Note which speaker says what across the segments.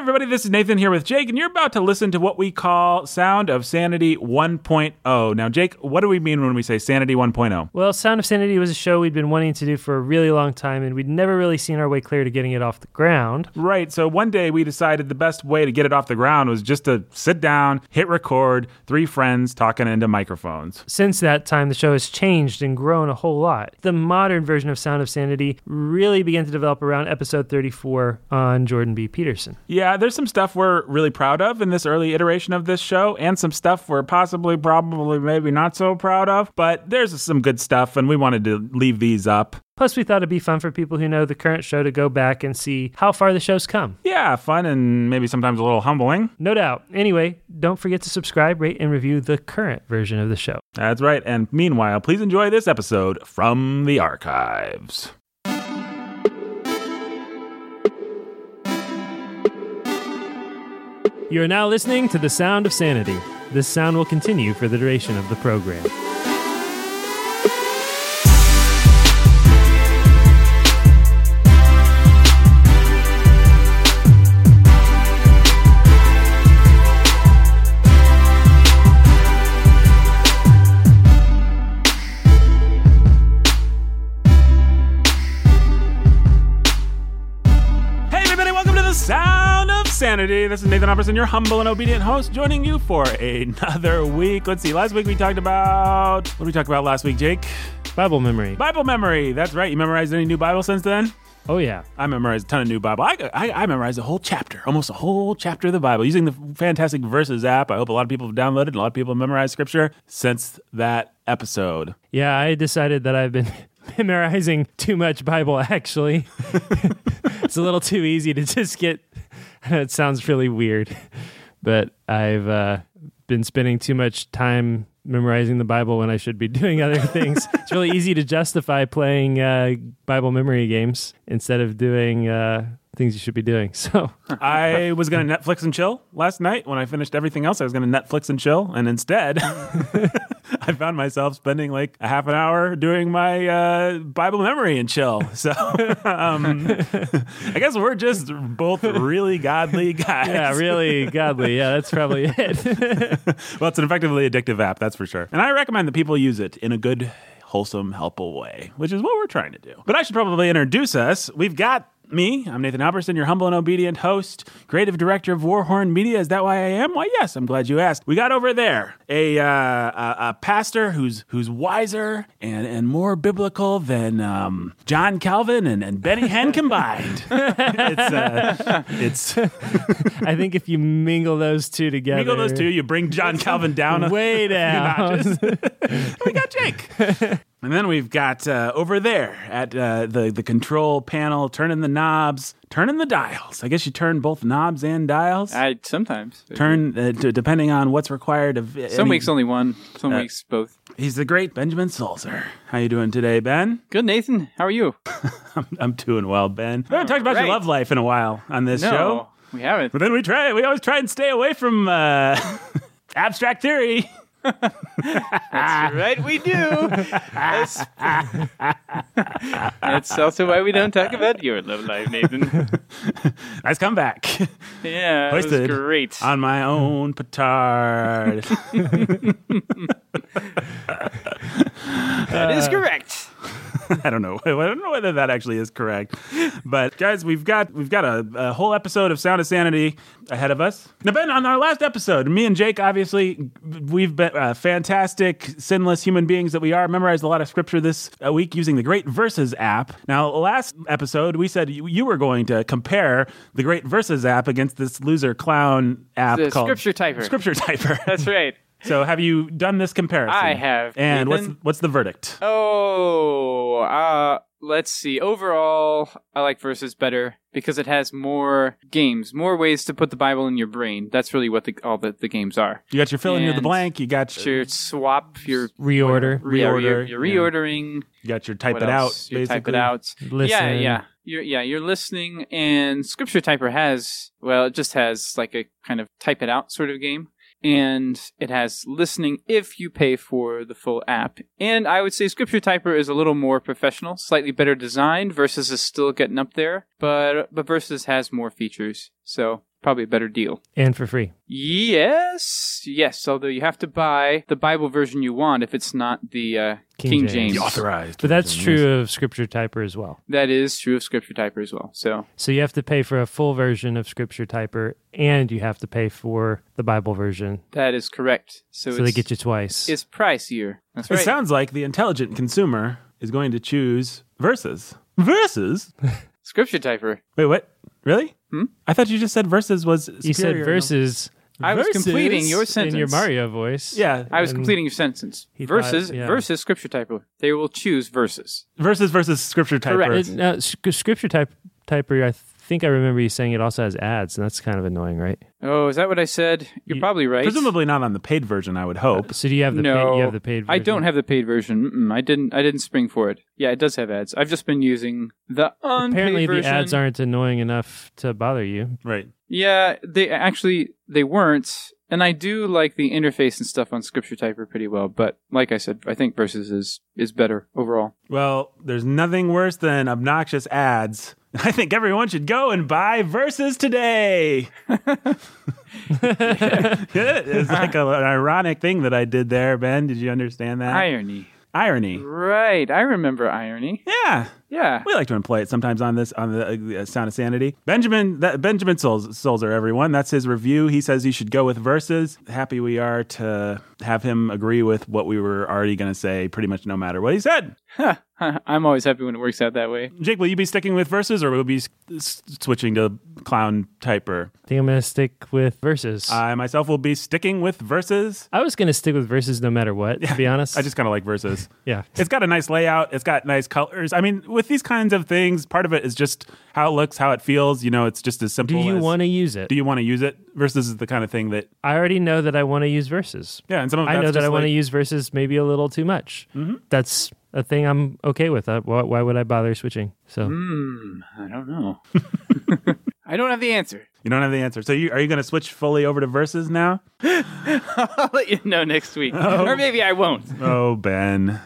Speaker 1: everybody, this is Nathan here with Jake, and you're about to listen to what we call Sound of Sanity 1.0. Now, Jake, what do we mean when we say Sanity 1.0?
Speaker 2: Well, Sound of Sanity was a show we'd been wanting to do for a really long time, and we'd never really seen our way clear to getting it off the ground.
Speaker 1: Right, so one day we decided the best way to get it off the ground was just to sit down, hit record, three friends talking into microphones.
Speaker 2: Since that time, the show has changed and grown a whole lot. The modern version of Sound of Sanity really began to develop around episode 34 on Jordan B. Peterson.
Speaker 1: Yeah, there's some stuff we're really proud of in this early iteration of this show, and some stuff we're possibly, probably, maybe not so proud of, but there's some good stuff, and we wanted to leave these up.
Speaker 2: Plus, we thought it'd be fun for people who know the current show to go back and see how far the show's come.
Speaker 1: Yeah, fun and maybe sometimes a little humbling.
Speaker 2: No doubt. Anyway, don't forget to subscribe, rate, and review the current version of the show.
Speaker 1: That's right, and meanwhile, please enjoy this episode from the archives.
Speaker 2: You are now listening to The Sound of Sanity. This sound will continue for the duration of the program.
Speaker 1: This is Nathan Alberson, your humble and obedient host, joining you for another week. Let's see, last week we talked about. What did we talk about last week, Jake?
Speaker 2: Bible memory.
Speaker 1: Bible memory. That's right. You memorized any new Bible since then?
Speaker 2: Oh, yeah.
Speaker 1: I memorized a ton of new Bible. I, I, I memorized a whole chapter, almost a whole chapter of the Bible using the Fantastic Verses app. I hope a lot of people have downloaded and a lot of people have memorized scripture since that episode.
Speaker 2: Yeah, I decided that I've been memorizing too much Bible, actually. it's a little too easy to just get. It sounds really weird, but I've uh, been spending too much time memorizing the Bible when I should be doing other things. it's really easy to justify playing uh, Bible memory games instead of doing uh, things you should be doing. So,
Speaker 1: I was going to Netflix and chill last night. When I finished everything else, I was going to Netflix and chill. And instead, I found myself spending like a half an hour doing my uh, Bible memory and chill. So um, I guess we're just both really godly guys.
Speaker 2: yeah, really godly. Yeah, that's probably it.
Speaker 1: well, it's an effectively addictive app, that's for sure. And I recommend that people use it in a good, wholesome, helpful way, which is what we're trying to do. But I should probably introduce us. We've got me. I'm Nathan Alberson, your humble and obedient host, creative director of Warhorn Media. Is that why I am? Why, yes. I'm glad you asked. We got over there a uh, a, a pastor who's who's wiser and and more biblical than um, John Calvin and, and Benny Hinn combined. it's uh, it's
Speaker 2: I think if you mingle those two together,
Speaker 1: mingle those two. You bring John Calvin down a-
Speaker 2: way down.
Speaker 1: we got Jake. And then we've got uh, over there at uh, the the control panel, turning the knobs, turning the dials. I guess you turn both knobs and dials.
Speaker 3: I sometimes
Speaker 1: turn uh, d- depending on what's required of.
Speaker 3: Some
Speaker 1: any-
Speaker 3: weeks only one, some
Speaker 1: Uh,
Speaker 3: weeks both.
Speaker 1: He's the great Benjamin Salzer. How you doing today, Ben?
Speaker 3: Good, Nathan. How are you?
Speaker 1: I'm, I'm doing well, Ben. We haven't talked about your love life in a while on this
Speaker 3: no,
Speaker 1: show.
Speaker 3: we haven't.
Speaker 1: But then we try. We always try and stay away from uh, abstract theory.
Speaker 3: right, we do. That's, that's also why we don't talk about your love life, Nathan.
Speaker 1: Nice comeback.
Speaker 3: Yeah, it was
Speaker 1: Hoisted
Speaker 3: great.
Speaker 1: on my own petard.
Speaker 3: that is correct.
Speaker 1: I don't know. I don't know whether that actually is correct. But guys, we've got we've got a, a whole episode of Sound of Sanity ahead of us. Now, Ben, on our last episode, me and Jake, obviously, we've been uh, fantastic, sinless human beings that we are. Memorized a lot of scripture this uh, week using the Great Verses app. Now, last episode, we said you, you were going to compare the Great Verses app against this loser clown app
Speaker 3: The
Speaker 1: called
Speaker 3: Scripture Typer.
Speaker 1: Scripture Typer.
Speaker 3: That's right.
Speaker 1: So, have you done this comparison?
Speaker 3: I have,
Speaker 1: And what's what's the verdict?
Speaker 3: Oh, uh, let's see. Overall, I like Verses better because it has more games, more ways to put the Bible in your brain. That's really what the, all the, the games are.
Speaker 1: You got your fill in your
Speaker 3: the
Speaker 1: blank. You got your,
Speaker 3: Your swap, your
Speaker 2: Reorder.
Speaker 3: Yeah,
Speaker 1: Reorder,
Speaker 3: You're, you're
Speaker 1: yeah.
Speaker 3: reordering.
Speaker 1: you got your type
Speaker 3: What
Speaker 1: it
Speaker 3: else?
Speaker 1: out.
Speaker 3: You
Speaker 1: basically.
Speaker 3: type it out.
Speaker 2: Listen.
Speaker 3: Yeah, yeah. You're yeah, you're listening and Scripture Typer has well, it just has like a kind of type it out sort of game. And it has listening if you pay for the full app. And I would say Scripture Typer is a little more professional, slightly better designed. Verses is still getting up there, but but Verses has more features. So probably a better deal.
Speaker 2: and for free.
Speaker 3: Yes, yes. Although you have to buy the Bible version you want if it's not the uh,
Speaker 2: King
Speaker 3: King,
Speaker 2: James.
Speaker 3: James.
Speaker 1: The authorized.
Speaker 2: But that's
Speaker 1: version,
Speaker 2: true of Scripture Typer as well.
Speaker 3: That is true of Scripture Typer as well. So
Speaker 2: So you have to pay for a full version of Scripture Typer, and you have to pay for the Bible version.
Speaker 3: that is correct. So,
Speaker 2: So,
Speaker 3: it's,
Speaker 2: they get you twice.
Speaker 3: it's pricier. That's right.
Speaker 1: It sounds like the intelligent consumer is going to choose verses. Verses?
Speaker 3: Scripture Typer.
Speaker 1: Wait, what? Really?
Speaker 3: Hmm?
Speaker 1: I thought you just said verses was.
Speaker 2: you said
Speaker 1: superior.
Speaker 2: verses.
Speaker 3: I was completing your sentence in
Speaker 2: your Mario voice.
Speaker 1: Yeah,
Speaker 3: I was completing your sentence.
Speaker 2: he
Speaker 3: Versus
Speaker 2: thought- yeah.
Speaker 3: versus Scripture Typer. They will choose verses.
Speaker 1: verses versus scripture type.
Speaker 3: Correct.
Speaker 1: verse.
Speaker 2: It, now, sc- Scripture type Typer. I think I remember you saying it also has ads, and that's kind of annoying, right?
Speaker 3: Oh, is that what I said? You're
Speaker 2: You-
Speaker 3: probably right.
Speaker 1: Presumably not on the paid version. I would hope.
Speaker 2: So do you have the
Speaker 3: no,
Speaker 2: paid, you have the paid?
Speaker 3: I don't have the paid version. Mm-mm, I didn't. I didn't spring for it. Yeah, it does have ads. I've just been using the unpaid
Speaker 2: Apparently, the
Speaker 3: version.
Speaker 2: ads aren't annoying enough to bother you.
Speaker 1: Right.
Speaker 3: Yeah, they actually they weren't. And I do like the interface and stuff on Scripture Typer pretty well, but like I said, I think Verses is is better overall.
Speaker 1: Well, there's nothing worse than obnoxious ads. I think everyone should go and buy verses today. it's like a, an ironic thing that I did there, Ben. Did you understand that?
Speaker 3: Irony.
Speaker 1: Irony.
Speaker 3: Right, I remember irony.
Speaker 1: Yeah.
Speaker 3: Yeah.
Speaker 1: We like to employ it sometimes on this on the uh, Sound of Sanity. Benjamin that, Benjamin Souls, Solzer, everyone. That's his review. He says he should go with verses. Happy we are to have him agree with what we were already going to say, pretty much no matter what he said.
Speaker 3: Huh. I'm always happy when it works out that way.
Speaker 1: Jake, will you be sticking with verses, or will you be s- s- switching to clown typer?
Speaker 2: I think I'm gonna stick with verses.
Speaker 1: I myself will be sticking with verses.
Speaker 2: I was gonna stick with verses no matter what. To be honest,
Speaker 1: I just kind of like verses.
Speaker 2: yeah.
Speaker 1: It's got a nice layout. It's got nice colors. I mean, with these kinds of things, part of it is just how it looks, how it feels. You know, it's just as simple.
Speaker 2: Do
Speaker 1: you
Speaker 2: want to use it?
Speaker 1: Do you want to use it? Verses is the kind of thing that
Speaker 2: I already know that I want to use verses.
Speaker 1: yeah, and some of
Speaker 2: I know that
Speaker 1: just
Speaker 2: I want to use verses maybe a little too much.
Speaker 1: Mm-hmm.
Speaker 2: That's a thing I'm okay with. Uh, why, why would I bother switching? So
Speaker 3: Hmm. I don't know. I don't have the answer.
Speaker 1: You don't have the answer. So you are you going to switch fully over to verses now?
Speaker 3: I'll let you know next week,
Speaker 1: Oh.
Speaker 3: or maybe I won't.
Speaker 1: Oh, Ben.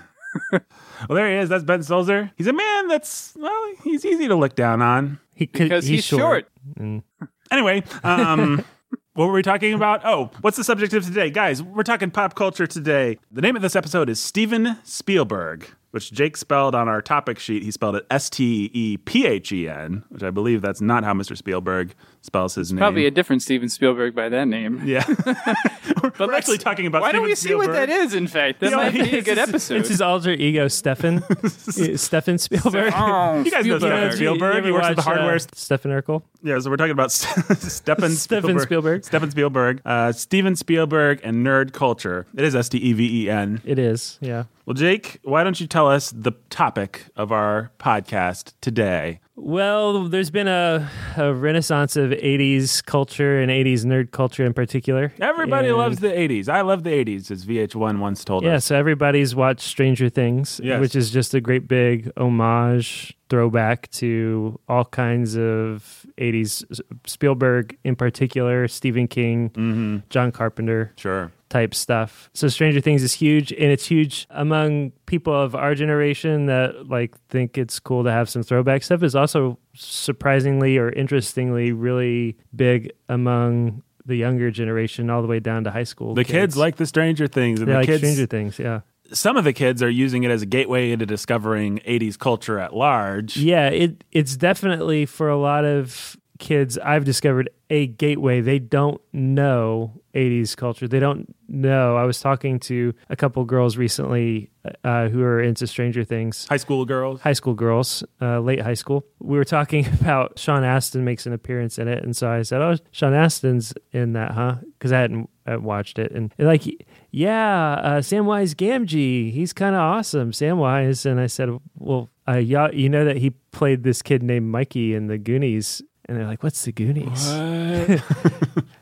Speaker 1: well, there he is. That's Ben Solzer. He's a man that's well, he's easy to look down on.
Speaker 2: he could,
Speaker 3: Because he's short.
Speaker 2: And
Speaker 1: Anyway, um, what were we talking about? Oh, what's the subject of today, guys? We're talking pop culture today. The name of this episode is Steven Spielberg, which Jake spelled on our topic sheet. He spelled it S T E P H E N, which I believe that's not how Mr. Spielberg spells his name.
Speaker 3: Probably a different Steven Spielberg by that name.
Speaker 1: yeah. we're we're actually talking about.
Speaker 3: Why don't
Speaker 1: Steven
Speaker 3: we see what that is? In fact, that
Speaker 1: You know,
Speaker 3: might be a
Speaker 1: it's-
Speaker 3: good episode.
Speaker 2: it's his alter ego, Stefan. Stefan Spielberg.
Speaker 3: Oh,
Speaker 1: You guys know Steven
Speaker 3: Spielberg.
Speaker 1: Spielberg.
Speaker 2: ever
Speaker 1: He works with the
Speaker 2: watch, uh,
Speaker 1: hardware.
Speaker 2: Stefan Urkel.
Speaker 1: Yeah, so we're talking about Stepan
Speaker 2: Steven Spielberg.
Speaker 1: Steven Spielberg. Uh, Steven Spielberg and nerd culture. It is S T E V E N.
Speaker 2: It is, yeah.
Speaker 1: Well, Jake, why don't you tell us the topic of our podcast today?
Speaker 2: Well, there's been a, a renaissance of 80s culture and 80s nerd culture in particular.
Speaker 1: Everybody
Speaker 2: And-
Speaker 1: loves the 80s. I love the 80s, as VH1 once told
Speaker 2: Yeah,
Speaker 1: us.
Speaker 2: Yeah, so everybody's watched Stranger Things,
Speaker 1: Yes.
Speaker 2: which is just a great big homage, throwback to all kinds of 80s. Spielberg, in particular, Stephen King,
Speaker 1: Mm-hmm.
Speaker 2: John Carpenter
Speaker 1: Sure.
Speaker 2: Type stuff. So Stranger Things is huge, and it's huge among people of our generation that like think it's cool to have some throwback stuff. Is also surprisingly or interestingly really big among the younger generation, all the way down to high school.
Speaker 1: The kids, like the Stranger Things, and
Speaker 2: they
Speaker 1: the
Speaker 2: like
Speaker 1: kids.
Speaker 2: Stranger Things. Yeah.
Speaker 1: Some of the kids are using it as a gateway into discovering 80s culture at large.
Speaker 2: Yeah, it it's definitely for a lot of kids I've discovered a gateway. They don't know 80s culture. They don't know. I was talking to a couple girls recently uh, who are into Stranger Things.
Speaker 1: High school girls.
Speaker 2: High school girls, uh, late high school. We were talking about Sean Astin makes an appearance in it, and so I said, "Oh, Sean Astin's in that, huh?" Because I hadn't uh, watched it, and they're like, "Yeah, uh, Samwise Gamgee, he's kind of awesome, Samwise." And I said, "Well, uh, yeah, you know that he played this kid named Mikey in the Goonies." And they're like, "What's the Goonies?"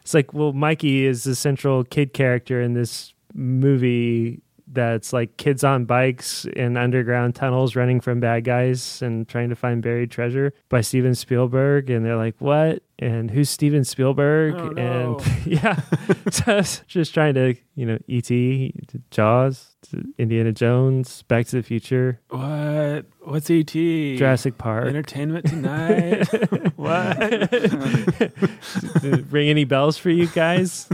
Speaker 2: It's like, well, Mikey is the central kid character in this movie that's like kids on bikes in underground tunnels running from bad guys and trying to find buried treasure by Steven Spielberg. And they're like, what? And who's Steven Spielberg?
Speaker 1: Oh, no.
Speaker 2: And yeah, so just trying to, you know, E.T., Jaws, Indiana Jones, Back to the Future.
Speaker 1: What? What's ET?
Speaker 2: Jurassic Park.
Speaker 1: Entertainment Tonight. what?
Speaker 2: Ring any bells for you guys?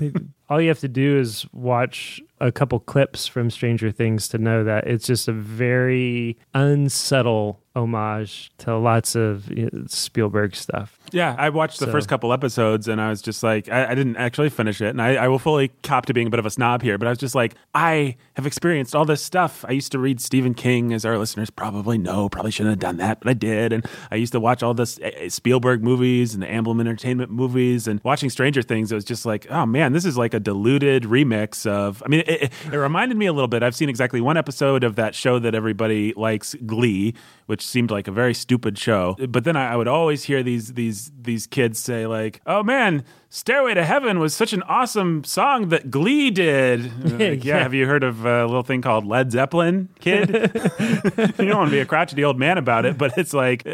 Speaker 2: All you have to do is watch a couple clips from Stranger Things to know that it's just a very unsubtle homage to lots of you know, Spielberg stuff.
Speaker 1: Yeah, I watched the
Speaker 2: So-
Speaker 1: first couple episodes and I was just like, I, I didn't actually finish it. And I, I will fully cop to being a bit of a snob here, but I was just like, I have experienced all this stuff. I used to read Stephen King, as our listeners probably know. Probably shouldn't have done that, but I did. And I used to watch all this uh, Spielberg movies and the Amblin Entertainment movies. And watching Stranger Things, it was just like, oh man, this is like a diluted remix of. I mean, it, it, it reminded me a little bit. I've seen exactly one episode of that show that everybody likes, Glee, which seemed like a very stupid show. But then I, I would always hear these these these kids say like, "Oh man, Stairway to Heaven was such an awesome song that Glee did." Like, yeah,
Speaker 2: Yeah.
Speaker 1: have you heard of a little thing called Led Zeppelin, kid? you don't want to be a crotchety old man about it, but it's like uh,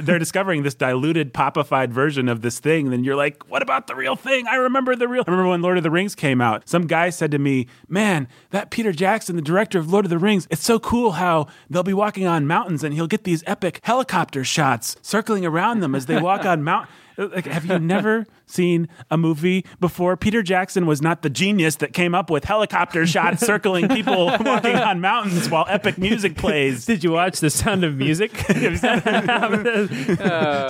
Speaker 1: they're discovering this diluted, popified version of this thing. Then you're like, what about the real thing? I remember the real. I remember when Lord of the Rings came out. Some guy said to me, "Man, that Peter Jackson, the director of Lord of the Rings, it's so cool how they'll be walking on mountains and he'll get these epic helicopter shots circling around them as they walk on mount." Like, have you never seen a movie before? Peter Jackson was not the genius that came up with helicopter shots circling people walking on mountains while epic music plays.
Speaker 2: Did you watch The Sound of Music?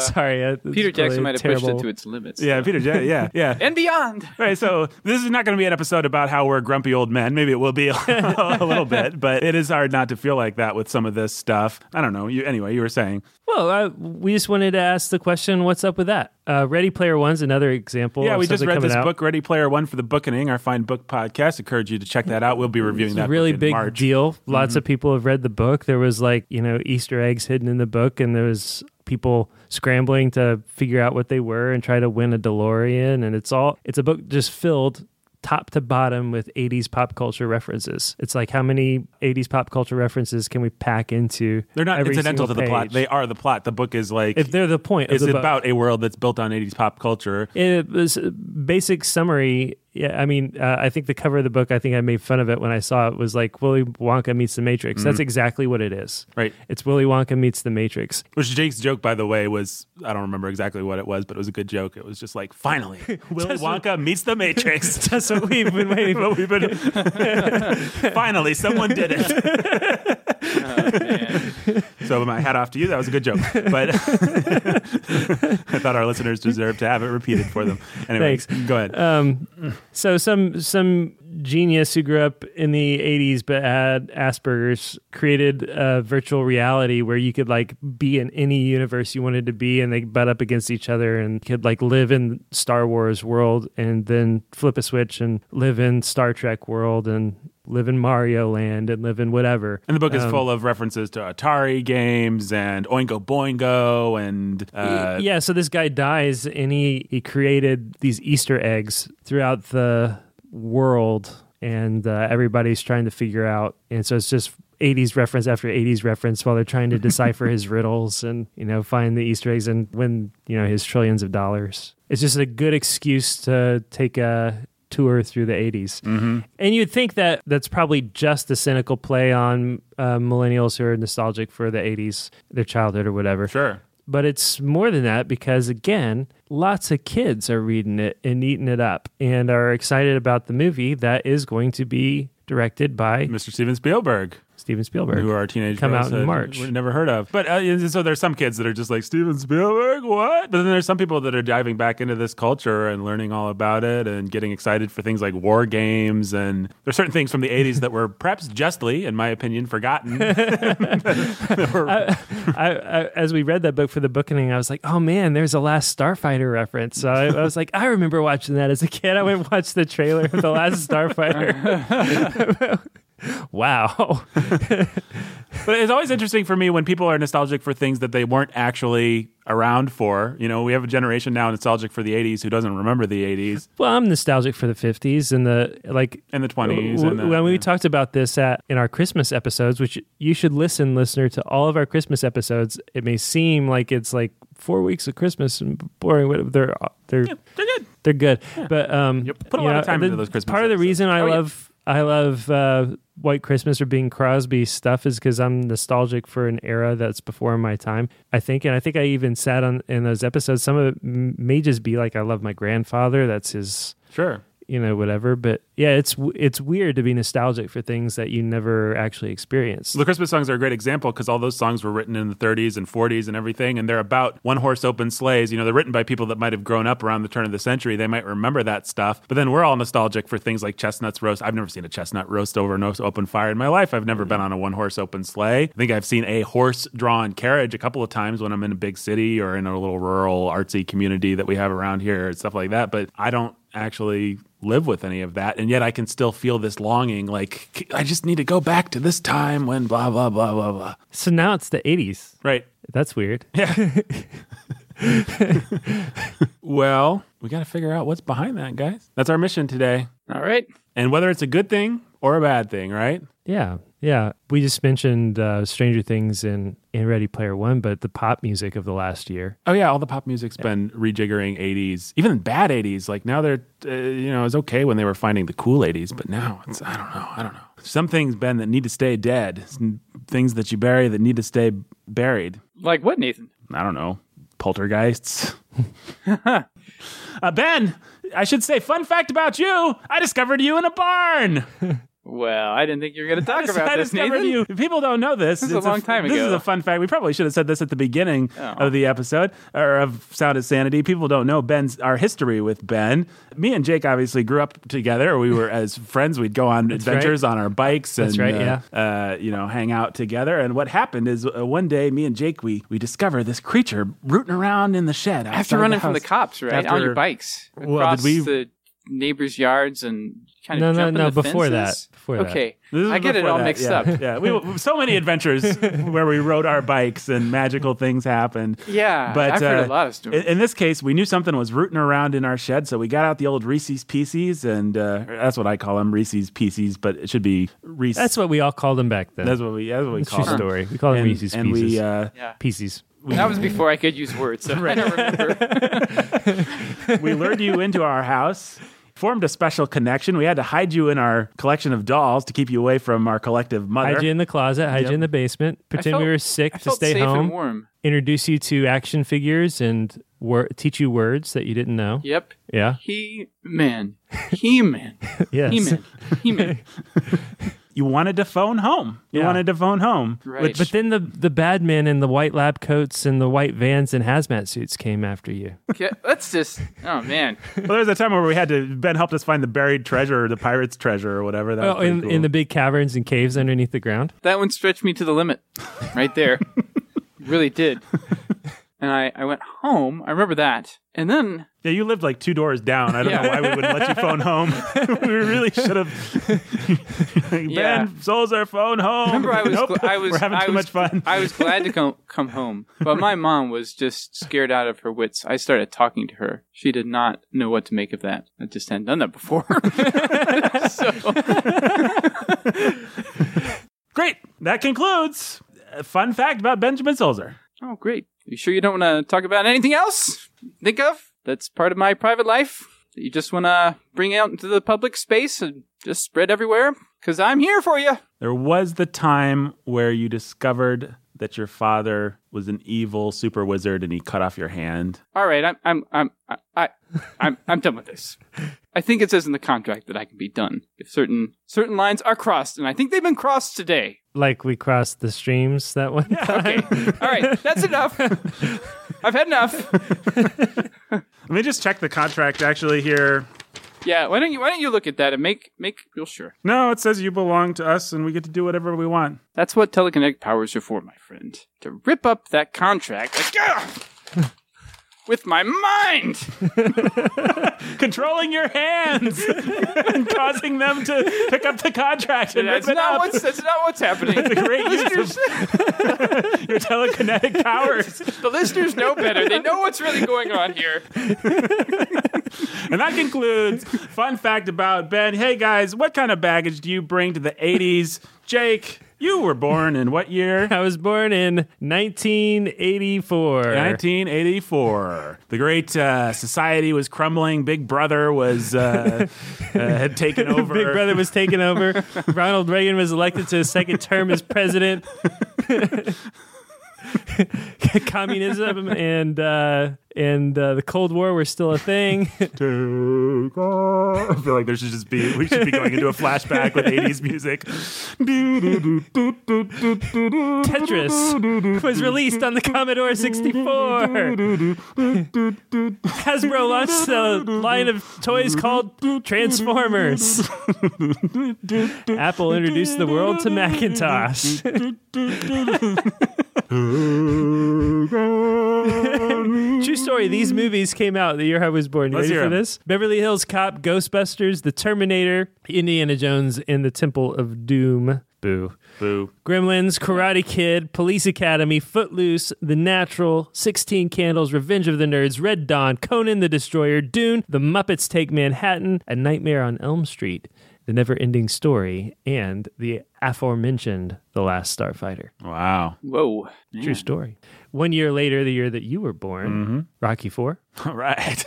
Speaker 2: Sorry, uh,
Speaker 3: Peter Jackson might have pushed it to its limits.
Speaker 1: Yeah, Peter Jackson. Yeah, yeah.
Speaker 3: And beyond.
Speaker 1: Right, so this is not going to be an episode about how we're grumpy old men. Maybe it will be a, a little bit, but it is hard not to feel like that with some of this stuff. I don't know. You anyway, you were saying.
Speaker 2: Well, uh, we just wanted to ask the question: What's up with that? Uh, Ready Player One's another example.
Speaker 1: yeah, we just read this
Speaker 2: out.
Speaker 1: book, Ready Player One, for the Bookening, our fine book podcast. Encourage you to check that out. We'll be reviewing
Speaker 2: It's
Speaker 1: that
Speaker 2: a really big
Speaker 1: March.
Speaker 2: deal. Lots
Speaker 1: Mm-hmm.
Speaker 2: of people have read the book. There was like you know Easter eggs hidden in the book, and there was people scrambling to figure out what they were and try to win a DeLorean. And it's all it's a book just filled top to bottom with 80s pop culture references. It's like how many 80s pop culture references can we pack into?
Speaker 1: They're not incidental to the plot. They are the plot. The book is like
Speaker 2: if they're the point
Speaker 1: it's
Speaker 2: the book.
Speaker 1: about a world that's built on 80s pop culture.
Speaker 2: It was basic summary. Yeah, I mean, uh, I think the cover of the book. I think I made fun of it when I saw it. Was like Willy Wonka meets the Matrix. That's exactly what it is.
Speaker 1: Right.
Speaker 2: It's Willy Wonka meets the Matrix.
Speaker 1: Which Jake's joke, by the way, was I don't remember exactly what it was, but it was a good joke. It was just like, finally, Willy
Speaker 2: Just-
Speaker 1: Wonka meets the Matrix.
Speaker 2: That's what we've been waiting for.
Speaker 1: We've been finally someone did it. so my hat off to you. That was a good joke, but I thought our listeners deserved to have it repeated for them. Anyway,
Speaker 2: Thanks.
Speaker 1: go ahead.
Speaker 2: Um, so some some genius who grew up in the 80s but had Asperger's created a virtual reality where you could like be in any universe you wanted to be and they butt up against each other and could like live in Star Wars world and then flip a switch and live in Star Trek world and live in Mario land and live in whatever.
Speaker 1: and the book is
Speaker 2: um,
Speaker 1: full of references to Atari games and Oingo Boingo and uh,
Speaker 2: yeah, so this guy dies and he, he created these Easter eggs throughout the world and uh, everybody's trying to figure out. And so it's just 80s reference after 80s reference while they're trying to decipher his riddles and, you know, find the Easter eggs and win, you know, his trillions of dollars. It's just a good excuse to take a tour through the 80s.
Speaker 1: mhm.
Speaker 2: And you'd think that that's probably just a cynical play on uh, millennials who are nostalgic for the 80s, their childhood or whatever
Speaker 1: sure.
Speaker 2: but it's more than that because again lots of kids are reading it and eating it up and are excited about the movie that is going to be directed by
Speaker 1: Mr. Steven Spielberg.
Speaker 2: Steven spielberg
Speaker 1: who are teenage
Speaker 2: Come out in March.
Speaker 1: we've never heard of. But uh, so there's some kids that are just like Steven Spielberg, what? But then there's some people that are diving back into this culture and learning all about it and getting excited for things like war games and there's certain things from the 80s that were perhaps justly, in my opinion, forgotten. Were-
Speaker 2: I, I, I, as we read that book for the Bookening, I was like, "Oh man, there's a Last Starfighter reference." So I, I was like, "I remember watching that as a kid." I went and watched the trailer of the Last Starfighter. wow,
Speaker 1: But it's always interesting for me when people are nostalgic for things that they weren't actually around for. You know, we have a generation now nostalgic for the 80s who doesn't remember the 80s
Speaker 2: well, I'm nostalgic for the '50s and the like
Speaker 1: and the 20s.
Speaker 2: W-
Speaker 1: And the,
Speaker 2: when we
Speaker 1: yeah.
Speaker 2: talked about this at in our Christmas episodes, which you should listen, listener, to all of our Christmas episodes. It may seem like it's like four weeks of Christmas and boring. but They're they're
Speaker 1: Yeah, they're good.
Speaker 2: they're good, but um,
Speaker 1: Yep. Put a
Speaker 2: you
Speaker 1: lot
Speaker 2: know,
Speaker 1: of time
Speaker 2: the-
Speaker 1: into those Christmas
Speaker 2: Part of the reason I
Speaker 3: Oh, yeah.
Speaker 2: love. I love uh, White Christmas or Bing Crosby stuff is because I'm nostalgic for an era that's before my time. I think, and I think I even sat on in those episodes. Some of it may just be like I love my grandfather. That's his,
Speaker 1: Sure.
Speaker 2: You know, whatever. But yeah, it's it's weird to be nostalgic for things that you never actually experienced.
Speaker 1: The Christmas songs are a great example because all those songs were written in the 30s and 40s and everything, and they're about one horse open sleighs. You know, they're written by people that might have grown up around the turn of the century. They might remember that stuff. But then we're all nostalgic for things like chestnuts roast. I've never seen a chestnut roast over an open fire in my life. I've never been on a one horse open sleigh. I think I've seen a horse drawn carriage a couple of times when I'm in a big city or in a little rural artsy community that we have around here and stuff like that. But I don't actually live with any of that and yet i can still feel this longing like i just need to go back to this time when blah blah blah blah blah
Speaker 2: So now it's the 80s.
Speaker 1: right
Speaker 2: That's weird. Yeah.
Speaker 1: well we got to figure out what's behind that guys that's our mission today
Speaker 3: All right.
Speaker 1: and whether it's a good thing or a bad thing right
Speaker 2: Yeah, yeah. We just mentioned uh, Stranger Things in, in Ready Player One, but the pop music of the last year.
Speaker 1: oh yeah all the pop music's been rejiggering 80s even bad 80s like now they're uh, you know it was okay when they were finding the cool 80s but now it's i don't know i don't know some things ben that need to stay dead Some things that you bury that need to stay buried
Speaker 3: Like what, Nathan?
Speaker 1: I don't know, poltergeists. uh, ben, I should say, fun fact about you: I discovered you in a barn.
Speaker 3: Well, I didn't think you were going to talk about this, Nathan.
Speaker 1: you. People don't know this.
Speaker 3: This is a long time ago.
Speaker 1: This is a fun fact. We probably should have said this at the beginning
Speaker 3: Oh.
Speaker 1: of the episode or of Sound of Sanity. People don't know Ben's our history with Ben. Me and Jake obviously grew up together. We were as friends. We'd go on adventures on our bikes and
Speaker 2: That's right,
Speaker 1: uh, uh, you know hang out together. And what happened is uh, one day, me and Jake we we discovered this creature rooting around in the shed
Speaker 3: After running
Speaker 1: the
Speaker 3: from the cops, right?
Speaker 1: After-
Speaker 3: on your bikes.
Speaker 1: Well,
Speaker 3: Across
Speaker 1: did we-
Speaker 3: the neighbors' yards and kind
Speaker 2: No,
Speaker 3: of
Speaker 2: no, no,
Speaker 3: the
Speaker 2: before
Speaker 3: fences?
Speaker 2: that, before that.
Speaker 3: okay.
Speaker 1: This is
Speaker 3: I get it all
Speaker 1: that,
Speaker 3: mixed
Speaker 1: yeah.
Speaker 3: up.
Speaker 1: Yeah, we so many adventures where we rode our bikes and magical things happened.
Speaker 3: Yeah,
Speaker 1: but
Speaker 3: I've heard
Speaker 1: uh,
Speaker 3: a lot of stories.
Speaker 1: In, in this case, we knew something was rooting around in our shed, so we got out the old Reese's Pieces, and uh, that's what I call them, Reese's Pieces, but it should be Reese.
Speaker 2: That's what we all called them back then.
Speaker 1: that's what we that's what we
Speaker 2: It's
Speaker 1: call
Speaker 2: true
Speaker 1: them.
Speaker 2: story. We call them
Speaker 1: And,
Speaker 2: Reese's
Speaker 1: and
Speaker 2: Pieces.
Speaker 1: we uh,
Speaker 3: yeah.
Speaker 2: Pieces.
Speaker 3: that was before I could use words, so I don't remember.
Speaker 1: we lured you into our house. Formed a special connection. We had to hide you in our collection of dolls to keep you away from our collective mother.
Speaker 2: Hide you in the closet, hide
Speaker 1: Yep.
Speaker 2: you in the basement, pretend
Speaker 3: felt-
Speaker 2: we were sick
Speaker 3: I
Speaker 2: to
Speaker 3: felt
Speaker 2: stay
Speaker 3: safe
Speaker 2: home,
Speaker 3: and warm.
Speaker 2: introduce you to action figures and wor- teach you words that you didn't know.
Speaker 3: Yep.
Speaker 2: Yeah.
Speaker 3: He man. He man.
Speaker 2: Yes.
Speaker 3: He man. He man.
Speaker 1: you wanted to phone home. You
Speaker 2: Yeah.
Speaker 1: wanted to phone home.
Speaker 3: Right.
Speaker 1: Which,
Speaker 2: But then the the bad men in the white lab coats and the white vans and hazmat suits came after you.
Speaker 3: Okay, let's just. Oh man.
Speaker 1: well, there was a time where we had to. Ben helped us find the buried treasure or the pirate's treasure or whatever. That
Speaker 2: Oh,
Speaker 1: pretty
Speaker 2: in,
Speaker 1: cool.
Speaker 2: in the big caverns and caves underneath the ground.
Speaker 3: That one stretched me to the limit, right there. really did. And I, I went home. I remember that. And then
Speaker 1: yeah, you lived like two doors down. I don't
Speaker 3: Yeah.
Speaker 1: know why we wouldn't let you phone home. we really should have. ben,
Speaker 3: Yeah.
Speaker 1: souls our phone home.
Speaker 3: remember I was
Speaker 1: Nope,
Speaker 3: gl- I was
Speaker 1: we're having
Speaker 3: I
Speaker 1: too
Speaker 3: was,
Speaker 1: much fun.
Speaker 3: I was glad to come come home, but my mom was just scared out of her wits. I started talking to her. She did not know what to make of that. I just hadn't done that before. so
Speaker 1: Great. That concludes. A fun fact about Benjamin Solzer.
Speaker 3: Oh, great. You sure you don't want to talk about anything else? Think of that's part of my private life that you just want to bring out into the public space and just spread everywhere? Because I'm here for you.
Speaker 1: There was the time where you discovered that your father was an evil super wizard and he cut off your hand.
Speaker 3: All right, I'm, I'm, I'm, I, I, I'm, I'm done with this. I think it says in the contract that I can be done if certain certain lines are crossed, and I think they've been crossed today.
Speaker 2: Like we crossed the streams that one time.
Speaker 3: Okay, all right, that's enough. I've had enough.
Speaker 1: Let me just check the contract actually here.
Speaker 3: Yeah, why don't you why don't you look at that and make make real sure.
Speaker 1: No, it says you belong to us and we get to do whatever we want.
Speaker 3: That's what telekinetic powers are for, my friend. To rip up that contract like! With my mind.
Speaker 1: Controlling your hands and causing them to pick up the contract and
Speaker 3: That's
Speaker 1: rip it
Speaker 3: not
Speaker 1: up.
Speaker 3: what's that's not what's happening.
Speaker 1: It's a great use of your telekinetic powers.
Speaker 3: the listeners know better. They know what's really going on here.
Speaker 1: And that concludes fun fact about Ben. Hey guys, what kind of baggage do you bring to the 80s? Jake, You were born in what year?
Speaker 2: I was born in 1984.
Speaker 1: 1984. The great uh, society was crumbling. Big Brother was uh, uh, had taken over.
Speaker 2: Big Brother was taken over. Ronald Reagan was elected to his second term as president. Communism and uh, and uh, the Cold War were still a thing.
Speaker 1: Take off. I feel like there should just be we should be going into a flashback with 80s music.
Speaker 2: Tetris was released on the Commodore 64. Hasbro launched a line of toys called Transformers. Apple introduced the world to Macintosh. True story. These movies came out the year I was born. You
Speaker 1: Let's
Speaker 2: ready
Speaker 1: hear
Speaker 2: for
Speaker 1: 'em.
Speaker 2: this? Beverly Hills Cop, Ghostbusters, The Terminator, Indiana Jones, and the Temple of Doom. Boo.
Speaker 1: Boo.
Speaker 2: Gremlins, Karate Kid, Police Academy, Footloose, The Natural, 16 Candles, Revenge of the Nerds, Red Dawn, Conan the Destroyer, Dune, The Muppets Take Manhattan, A Nightmare on Elm Street, The Never Ending Story, and the aforementioned The Last Starfighter.
Speaker 1: Wow.
Speaker 3: Whoa.
Speaker 2: True story. One year later, the year that you were born, Rocky 4,
Speaker 1: All right.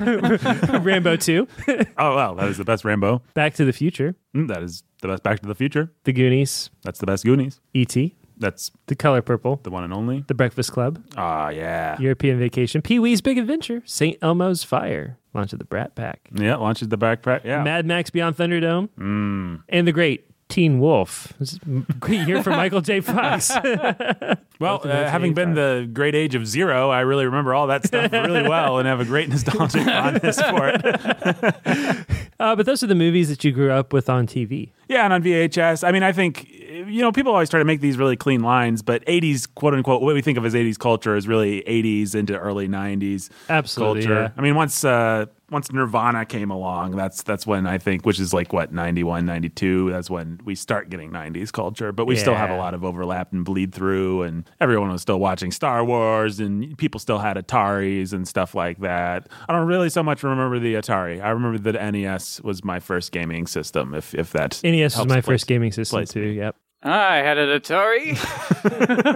Speaker 2: Rambo 2,
Speaker 1: oh well, that is the best Rambo.
Speaker 2: Back to the Future,
Speaker 1: Mm, That is the best Back to the Future.
Speaker 2: The Goonies,
Speaker 1: That's the best Goonies.
Speaker 2: E.T.,
Speaker 1: That's
Speaker 2: The Color Purple,
Speaker 1: the one and only.
Speaker 2: The Breakfast Club,
Speaker 1: Ah, yeah.
Speaker 2: European Vacation, Pee Wee's Big Adventure, St. Elmo's Fire, Launch of the Brat Pack,
Speaker 1: Yeah, launches the backpack. Yeah.
Speaker 2: Mad Max Beyond Thunderdome,
Speaker 1: Mm.
Speaker 2: and the great Teen Wolf. This is a great year for Michael J. Fox.
Speaker 1: Well, uh, having been the great age of zero, I really remember all that stuff really well and have a great nostalgic fondness for it.
Speaker 2: uh, but those are the movies that you grew up with on TV.
Speaker 1: Yeah, and on VHS. I mean, I think you know people always try to make these really clean lines, but '80s quote unquote what we think of as '80s culture is really '80s into early '90s
Speaker 2: Absolutely,
Speaker 1: culture.
Speaker 2: yeah.
Speaker 1: I mean, once uh, once Nirvana came along, that's that's when I think, which is like what 91, 92, That's when we start getting '90s culture. But we still have a lot of overlap and bleed through, and everyone was still watching Star Wars, and people still had Ataris and stuff like that. I don't really so much remember the Atari. I remember that NES was my first gaming system. If if that
Speaker 2: NES was my
Speaker 1: place-
Speaker 2: first gaming system
Speaker 1: place
Speaker 2: too. Yep.
Speaker 3: I had an Atari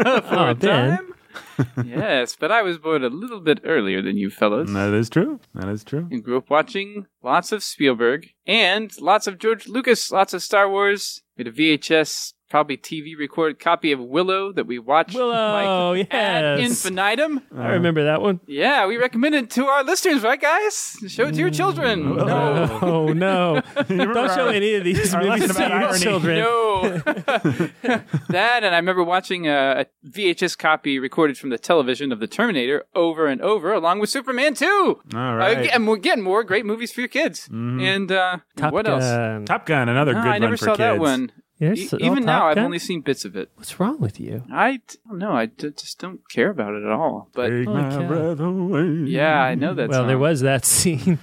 Speaker 3: oh, for
Speaker 2: Oh,
Speaker 3: a
Speaker 2: Ben.
Speaker 3: time. yes, but I was born a little bit earlier than you fellows.
Speaker 1: That is true. That is true.
Speaker 3: and grew up watching lots of Spielberg and lots of George Lucas, lots of Star Wars. We had a VHS, probably TV recorded copy of Willow that we watched
Speaker 2: Willow,
Speaker 3: like, ad
Speaker 2: yes.
Speaker 3: infinitum.
Speaker 2: I remember that one.
Speaker 3: Yeah, we recommend it to our listeners, right, guys? Show it to your children. No.
Speaker 2: Oh no!
Speaker 1: remember
Speaker 2: Don't show any of these movies to your
Speaker 1: irony.
Speaker 2: children.
Speaker 3: No. that, and I remember watching a, a VHS copy recorded from the television of the Terminator over and over, along with Superman 2.
Speaker 1: All right,
Speaker 3: Uh,
Speaker 1: right.
Speaker 3: and we're getting more great movies for your kids. And uh,
Speaker 2: Top
Speaker 3: what else?
Speaker 1: Top Gun, another
Speaker 3: No,
Speaker 1: good
Speaker 3: I never
Speaker 1: one for
Speaker 3: saw
Speaker 1: kids.
Speaker 3: that one.
Speaker 2: Yes,
Speaker 3: E- even now, I've only seen bits of it.
Speaker 2: What's wrong with you?
Speaker 3: I don't know. I d- just don't care about it at all. But
Speaker 1: Take
Speaker 2: oh,
Speaker 1: my
Speaker 2: cow.
Speaker 1: breath away.
Speaker 3: yeah, I know that.
Speaker 2: well, there was that scene.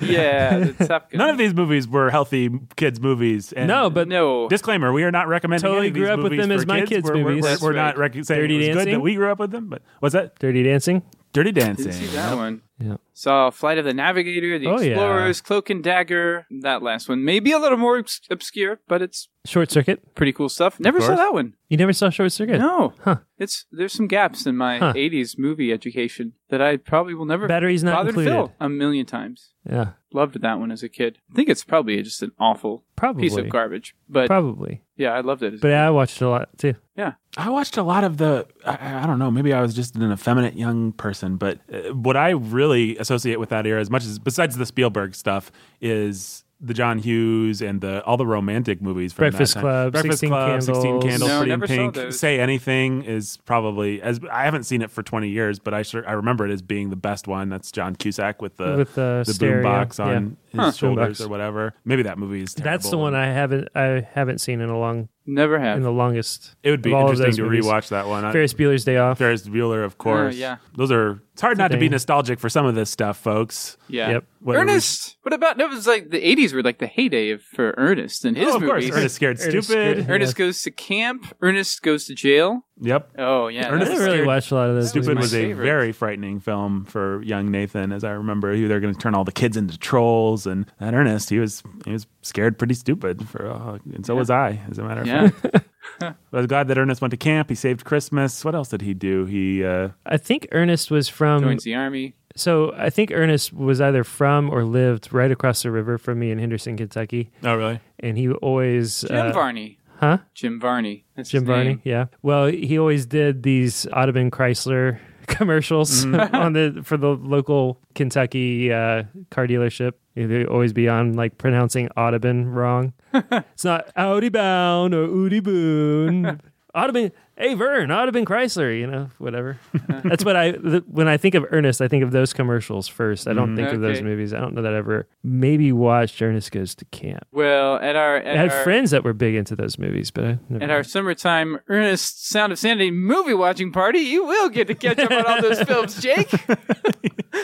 Speaker 3: Yeah, the Top Gun.
Speaker 1: None of these movies were healthy kids' movies. And
Speaker 2: no, but
Speaker 3: No.
Speaker 1: disclaimer: we are not recommending.
Speaker 2: Totally
Speaker 1: any of these
Speaker 2: grew up with
Speaker 1: movies
Speaker 2: them as
Speaker 1: for
Speaker 2: my
Speaker 1: kids.
Speaker 2: kids'
Speaker 1: We're, we're-
Speaker 2: movies.
Speaker 1: We're, we're not
Speaker 3: right.
Speaker 1: rec- saying
Speaker 2: Dirty
Speaker 1: it was good
Speaker 2: Dancing?
Speaker 1: that we grew up with them. But what's that?
Speaker 2: Dirty Dancing.
Speaker 1: Dirty Dancing.
Speaker 3: Didn't see that
Speaker 1: Yep.
Speaker 3: one.
Speaker 2: Yeah.
Speaker 3: Saw Flight of the Navigator, The
Speaker 2: Oh, yeah.
Speaker 3: Explorers, Cloak and Dagger. That last one, maybe a little more obs- obscure, but it's
Speaker 2: Short Circuit.
Speaker 3: pretty cool stuff. Never saw that one.
Speaker 2: You never saw Short Circuit?
Speaker 3: No,
Speaker 2: Huh.
Speaker 3: it's there's some gaps in my
Speaker 2: Huh.
Speaker 3: '80s movie education that I probably will never
Speaker 2: Batteries not
Speaker 3: bother to
Speaker 2: included.
Speaker 3: fill a million times.
Speaker 2: Yeah,
Speaker 3: Loved that one as a kid. I think it's probably just an awful
Speaker 2: probably.
Speaker 3: piece of garbage, but
Speaker 2: Probably.
Speaker 3: yeah, I loved it. As a
Speaker 2: But I watched a lot too.
Speaker 3: Yeah.
Speaker 1: I watched a lot of the. I, I don't know. Maybe I was just an effeminate young person, but uh, what I really associate with that era, as much as besides the Spielberg stuff, is the John Hughes and the all the romantic movies. From
Speaker 2: Breakfast
Speaker 1: that time.
Speaker 2: Club,
Speaker 1: Breakfast
Speaker 2: 16
Speaker 1: Club, Sixteen
Speaker 2: Candles.
Speaker 1: Candles,
Speaker 3: No,
Speaker 1: Pretty in
Speaker 3: never saw
Speaker 1: Pink. Say Anything is probably as I haven't seen it for twenty years, but I sure I remember it as being the best one. That's John Cusack with the
Speaker 2: With the
Speaker 1: the
Speaker 2: stereo,
Speaker 1: boombox on
Speaker 2: yeah.
Speaker 1: his shoulders or whatever. Maybe that movie is. Terrible.
Speaker 2: That's the one I haven't I haven't seen in a long
Speaker 3: never have.
Speaker 2: in the longest.
Speaker 1: It would be
Speaker 2: of all of
Speaker 1: interesting to
Speaker 2: movies.
Speaker 1: rewatch that one. I-
Speaker 2: Ferris Bueller's Day Off.
Speaker 1: Ferris Bueller, of oh, course.
Speaker 3: Oh, yeah.
Speaker 1: Those are. It's hard not to be nostalgic for some of this stuff, folks.
Speaker 3: yeah.
Speaker 2: Yep.
Speaker 1: What-
Speaker 3: Ernest. What about? It was like the '80s were like the heyday of, for Ernest and his
Speaker 1: Oh, of course.
Speaker 3: movies.
Speaker 1: Ernest Scared
Speaker 2: Ernest
Speaker 1: Stupid.
Speaker 2: Scared-
Speaker 3: Ernest
Speaker 2: Yeah.
Speaker 3: goes to camp. Ernest goes to jail.
Speaker 1: Yep.
Speaker 3: Oh yeah,
Speaker 1: Ernest
Speaker 2: I
Speaker 3: that's
Speaker 2: didn't really
Speaker 3: scared.
Speaker 2: watch a lot of those.
Speaker 1: Stupid
Speaker 3: my
Speaker 1: was a
Speaker 3: favorite.
Speaker 1: very frightening film for young Nathan, as I remember. He- They're going to turn all the kids into trolls, and that Ernest, he was he was scared pretty stupid for, uh, and so was I, as a matter of
Speaker 3: Yeah.
Speaker 1: fact. I was glad that Ernest went to camp. He saved Christmas. What else did he do? He uh,
Speaker 2: I think Ernest was from.
Speaker 3: Joins the army.
Speaker 2: So I think Ernest was either from or lived right across the river from me in Henderson, Kentucky,
Speaker 1: oh really?
Speaker 2: and he always
Speaker 3: Jim
Speaker 2: uh,
Speaker 3: Varney.
Speaker 2: Huh
Speaker 3: Jim Varney. That's
Speaker 2: Jim Varney, yeah. Well, he always did these Audubon Chrysler commercials
Speaker 3: Mm-hmm.
Speaker 2: on the for the local Kentucky uh, car dealership. They'd always be on like pronouncing Audubon wrong. it's not Audi Bound or Udi Boon. Audubon, hey Vern, I'd have been Chrysler, you know, whatever. That's what I th- when I think of Ernest, I think of those commercials first. I don't mm-hmm. think of those movies. I don't know that I ever maybe watched Ernest Goes to Camp.
Speaker 3: Well, at our at
Speaker 2: I had
Speaker 3: our,
Speaker 2: friends that were big into those movies, but I never
Speaker 3: at our summertime Ernest Sound of Sanity movie watching party, you will get to catch up on all those films, Jake.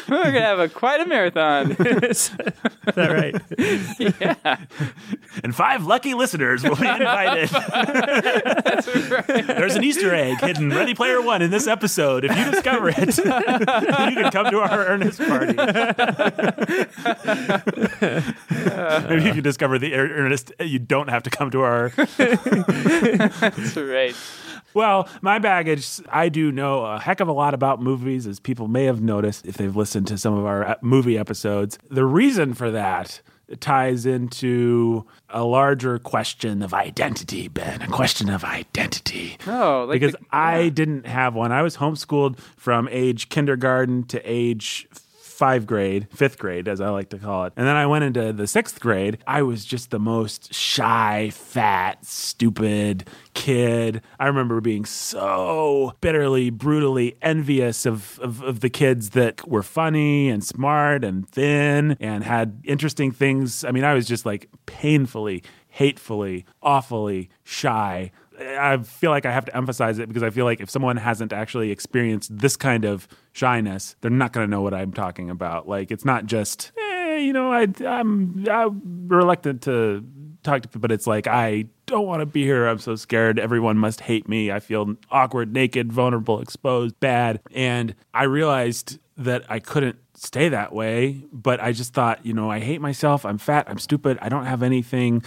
Speaker 3: We're gonna have a quite a marathon.
Speaker 2: Is that right?
Speaker 3: yeah,
Speaker 1: And five lucky listeners will be invited.
Speaker 3: that's right.
Speaker 1: There's an Easter egg hidden Ready Player One in this episode. If you discover it, you can come to our Ernest party. Maybe if you discover the Er- Ernest, you don't have to come to our.
Speaker 3: That's right.
Speaker 1: Well, my baggage, I do know a heck of a lot about movies, as people may have noticed if they've listened to some of our uh, movie episodes. The reason for that ties into a larger question of identity, Ben, a question of identity.
Speaker 3: Oh, like
Speaker 1: because
Speaker 3: the-
Speaker 1: I didn't have one. I was homeschooled from age kindergarten to age five grade, fifth grade, as I like to call it. And then I went into the sixth grade. I was just the most shy, fat, stupid kid. I remember being so bitterly, brutally envious of, of, of the kids that were funny and smart and thin and had interesting things. I mean, I was just like painfully, hatefully, awfully shy. I feel like I have to emphasize it because I feel like if someone hasn't actually experienced this kind of shyness, they're not going to know what I'm talking about. Like it's not just, eh, you know, I, I'm, I'm reluctant to talk to but it's like I don't want to be here. I'm so scared. Everyone must hate me. I feel awkward, naked, vulnerable, exposed, bad. And I realized that I couldn't stay that way, but I just thought, you know, I hate myself. I'm fat. I'm stupid. I don't have anything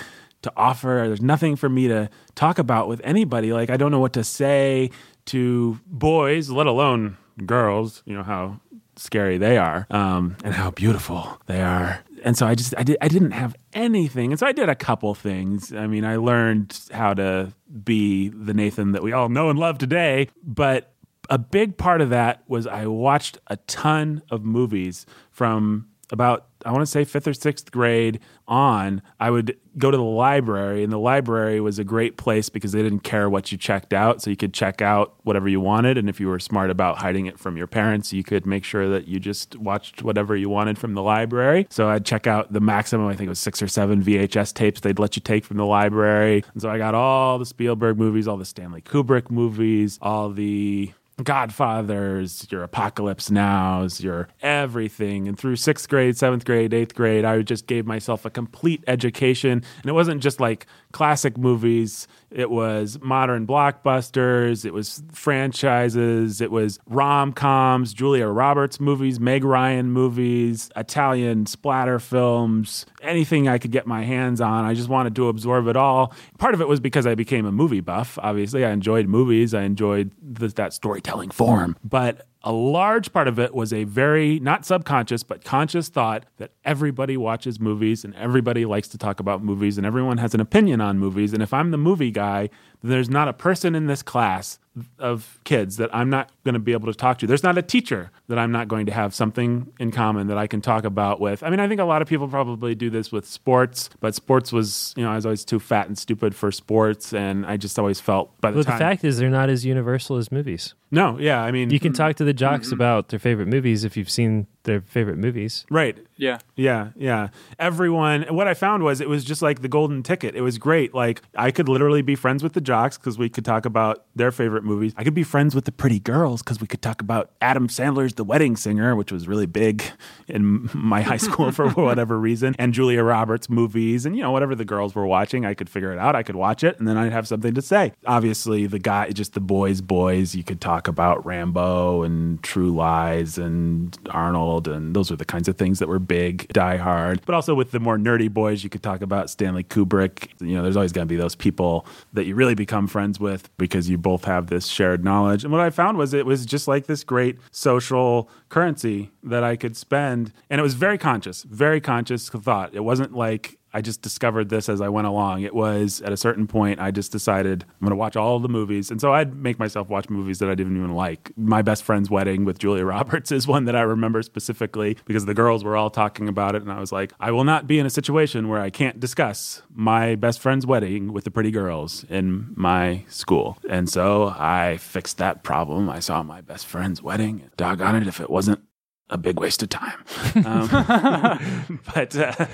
Speaker 1: to offer. There's nothing for me to talk about with anybody. Like I don't know what to say to boys, let alone girls. You know how scary they are, um, and how beautiful they are. And so I just I did I didn't have anything, and so I did a couple things. I mean, I learned how to be the Nathan that we all know and love today, but a big part of that was I watched a ton of movies from about I want to say fifth or sixth grade on. I would go to the library, and the library was a great place because they didn't care what you checked out, so you could check out whatever you wanted. And if you were smart about hiding it from your parents, you could make sure that you just watched whatever you wanted from the library. So I'd check out the maximum, I think it was six or seven VHS tapes they'd let you take from the library. And so I got all the Spielberg movies, all the Stanley Kubrick movies, all the Godfathers, your Apocalypse Nows, your everything. And through sixth grade, seventh grade, eighth grade, I just gave myself a complete education. And it wasn't just like classic movies, it was modern blockbusters, it was franchises, it was rom coms, Julia Roberts movies, Meg Ryan movies, Italian splatter films, anything I could get my hands on. I just wanted to absorb it all. Part of it was because I became a movie buff. Obviously, I enjoyed movies, I enjoyed th- that storytelling form. But a large part of it was a very not subconscious but conscious thought that everybody watches movies and everybody likes to talk about movies and everyone has an opinion on movies. And if I'm the movie guy there's not a person in this class of kids that I'm not going to be able to talk to. There's not a teacher that I'm not going to have something in common that I can talk about with. I mean I think a lot of people probably do this with sports but sports was you know I was always too fat and stupid for sports and I just always felt by the
Speaker 2: Well, the fact is, they're not as universal as movies.
Speaker 1: no yeah I mean
Speaker 2: You can talk to the jocks about their favorite movies if you've seen their favorite movies.
Speaker 1: Right.
Speaker 3: Yeah.
Speaker 1: Yeah, yeah. Everyone, what I found was it was just like the golden ticket. It was great. Like I could literally be friends with the jocks because we could talk about their favorite movies. I could be friends with the pretty girls because we could talk about Adam Sandler's The Wedding Singer, which was really big in my high school for whatever reason, and Julia Roberts movies, and you know whatever the girls were watching, I could figure it out. I could watch it, and then I'd have something to say. Obviously, the guy, just the boys, boys. You could talk about Rambo and True Lies and Arnold, and those are the kinds of things that were big. Die Hard, but also with the more nerdy boys, you could talk about Stanley Kubrick. You know, there's always going to be those people that you really become friends with because you both have this shared knowledge. And what I found was it was just like this great social currency that I could spend, and it was very conscious, very conscious thought. It wasn't like I just discovered this as I went along. It was at a certain point I just decided I'm going to watch all the movies, and so I'd make myself watch movies that I didn't even like. My best friend's wedding with Julia Roberts is one that I remember specifically because the girls were all talking about it, and I was like, I will not be in a situation where I can't discuss my best friend's wedding with the pretty girls in my school, and so I fixed that problem. I saw my best friend's wedding. Doggone it, if it wasn't a big waste of time. Um, but uh,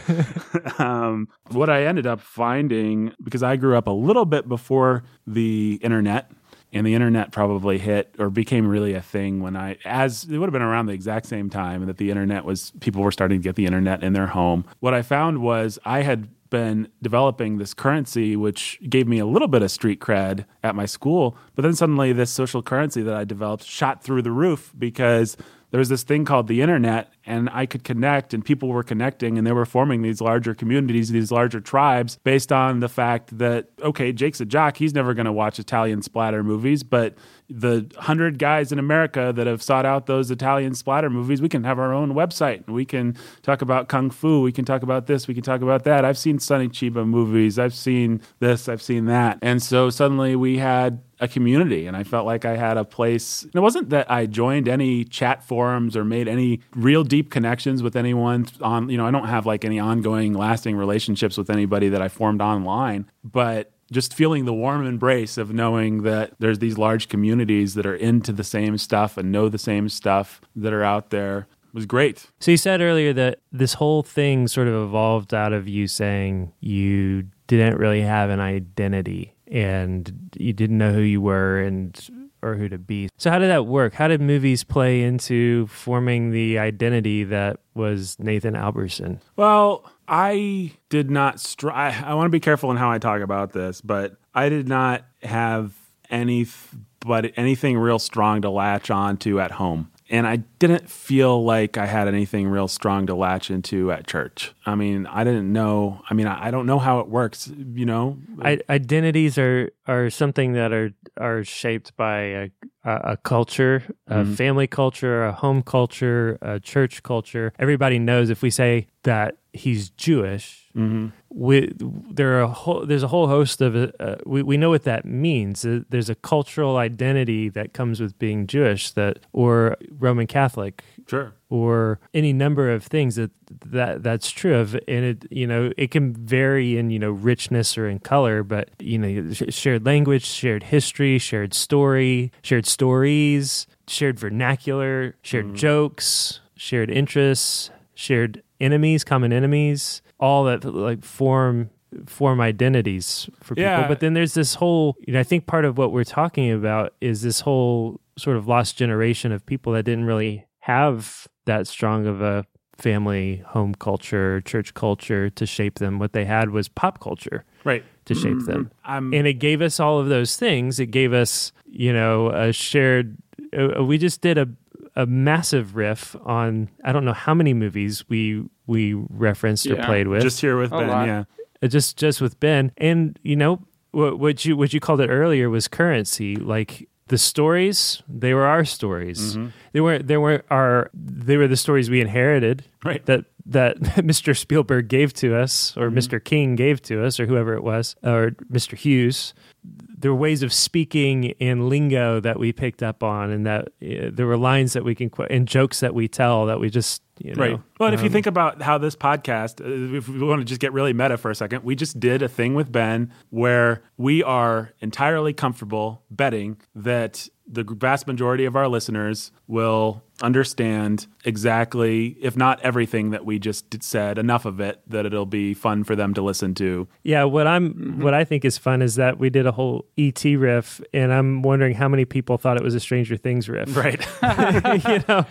Speaker 1: um, what I ended up finding, because I grew up a little bit before the internet, and the internet probably hit or became really a thing when I, as it would have been around the exact same time that the internet was, people were starting to get the internet in their home. What I found was I had been developing this currency, which gave me a little bit of street cred at my school. But then suddenly, this social currency that I developed shot through the roof because there was this thing called the internet and I could connect and people were connecting and they were forming these larger communities, these larger tribes based on the fact that, okay, Jake's a jock. He's never going to watch Italian splatter movies, but the hundred guys in America that have sought out those Italian splatter movies, we can have our own website and we can talk about kung fu. We can talk about this. We can talk about that. I've seen Sonny Chiba movies. I've seen this. I've seen that. And so suddenly we had a community and I felt like I had a place. And it wasn't that I joined any chat forums or made any real deep connections with anyone on, you know, I don't have like any ongoing lasting relationships with anybody that I formed online, but just feeling the warm embrace of knowing that there's these large communities that are into the same stuff and know the same stuff that are out there was great.
Speaker 2: So you said earlier that this whole thing sort of evolved out of you saying you didn't really have an identity and you didn't know who you were and or who to be. So how did that work? How did movies play into forming the identity that was Nathan Alberson?
Speaker 1: Well, I did not str- I, I want to be careful in how I talk about this, but I did not have any but anything real strong to latch on to at home and I didn't feel like I had anything real strong to latch into at church. I mean, I didn't know. I mean, I, I don't know how it works. You know,
Speaker 2: I, identities are are something that are are shaped by a, a, culture, a mm-hmm. family culture, a home culture, a church culture. Everybody knows if we say that he's Jewish, mm-hmm. We, there are a whole, there's a whole host of uh, we we know what that means. There's a cultural identity that comes with being Jewish that or Roman Catholic,
Speaker 1: sure,
Speaker 2: or any number of things that that that's true of, and it you know it can vary in you know richness or in color, but you know shared language, shared history, shared story, shared stories, shared vernacular, shared mm-hmm. jokes, shared interests, shared enemies, common enemies, all that like form form identities for people.
Speaker 1: Yeah.
Speaker 2: But then there's this whole, you know, I think part of what we're talking about is this whole sort of lost generation of people that didn't really have that strong of a family, home culture, church culture to shape them. What they had was pop culture.
Speaker 1: Right.
Speaker 2: To shape mm-hmm. them. and it gave us all of those things. It gave us, you know, a shared uh, we just did a a massive riff on I don't know how many movies we we referenced yeah. or played with.
Speaker 1: Just here with a Ben, lot. yeah.
Speaker 2: Uh, just just with Ben, and you know what, what you what you called it earlier was currency. Like the stories, they were our stories. Mm-hmm. They were they were our they were the stories we inherited.
Speaker 1: Right.
Speaker 2: That that Mr. Spielberg gave to us, or mm-hmm. Mr. King gave to us, or whoever it was, or Mr. Hughes there were ways of speaking in lingo that we picked up on, and that uh, there were lines that we can quote and jokes that we tell that we just you know,
Speaker 1: right. Well, um, if you um, think about how this podcast, uh, if we want to just get really meta for a second, we just did a thing with Ben where we are entirely comfortable betting that the vast majority of our listeners will understand exactly, if not everything that we just said, enough of it that it'll be fun for them to listen to.
Speaker 2: Yeah, what I'm mm-hmm. what I think is fun is that we did a whole ET riff, and I'm wondering how many people thought it was a Stranger Things riff.
Speaker 1: Right.
Speaker 2: you know,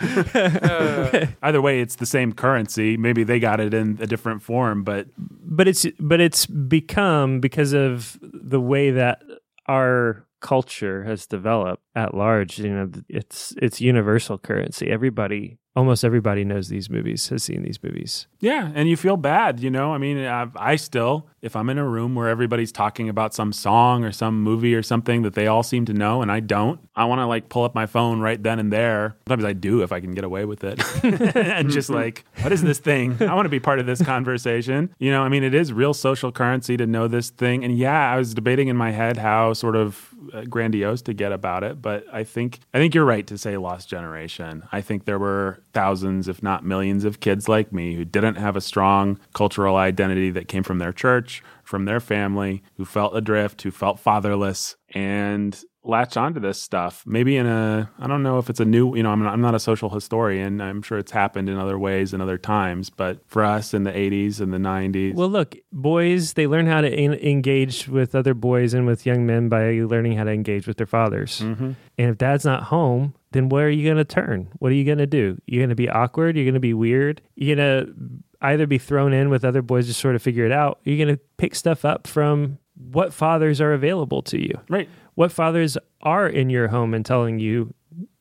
Speaker 1: Either way, it's the same currency. Maybe they got it in a different form, but
Speaker 2: but it's but it's become because of the way that our culture has developed at large you know it's it's universal currency. Everybody almost everybody knows these movies has seen these movies
Speaker 1: Yeah, and you feel bad, you know. I mean, I, I still, if I'm in a room where everybody's talking about some song or some movie or something that they all seem to know and I don't, I want to like pull up my phone right then and there. Sometimes I do if I can get away with it, and just like, what is this thing? I want to be part of this conversation. You know, I mean, it is real social currency to know this thing. And yeah, I was debating in my head how sort of uh, grandiose to get about it, but I think I think you're right to say lost generation. I think there were thousands, if not millions, of kids like me who didn't have a strong cultural identity that came from their church, from their family, who felt adrift, who felt fatherless, and latch onto this stuff. Maybe in a, I don't know if it's a new, you know, I'm not, I'm not a social historian. I'm sure it's happened in other ways in other times, but for us in the 80s and the 90s,
Speaker 2: well look boys they learn how to en- engage with other boys and with young men by learning how to engage with their fathers
Speaker 1: Mhm.
Speaker 2: and if dad's not home then where are you going to turn what are you going to do you're going to be awkward you're going to be weird you're going to either be thrown in with other boys to sort of figure it out you're going to pick stuff up from what fathers are available to you
Speaker 1: right.
Speaker 2: what fathers are in your home and telling you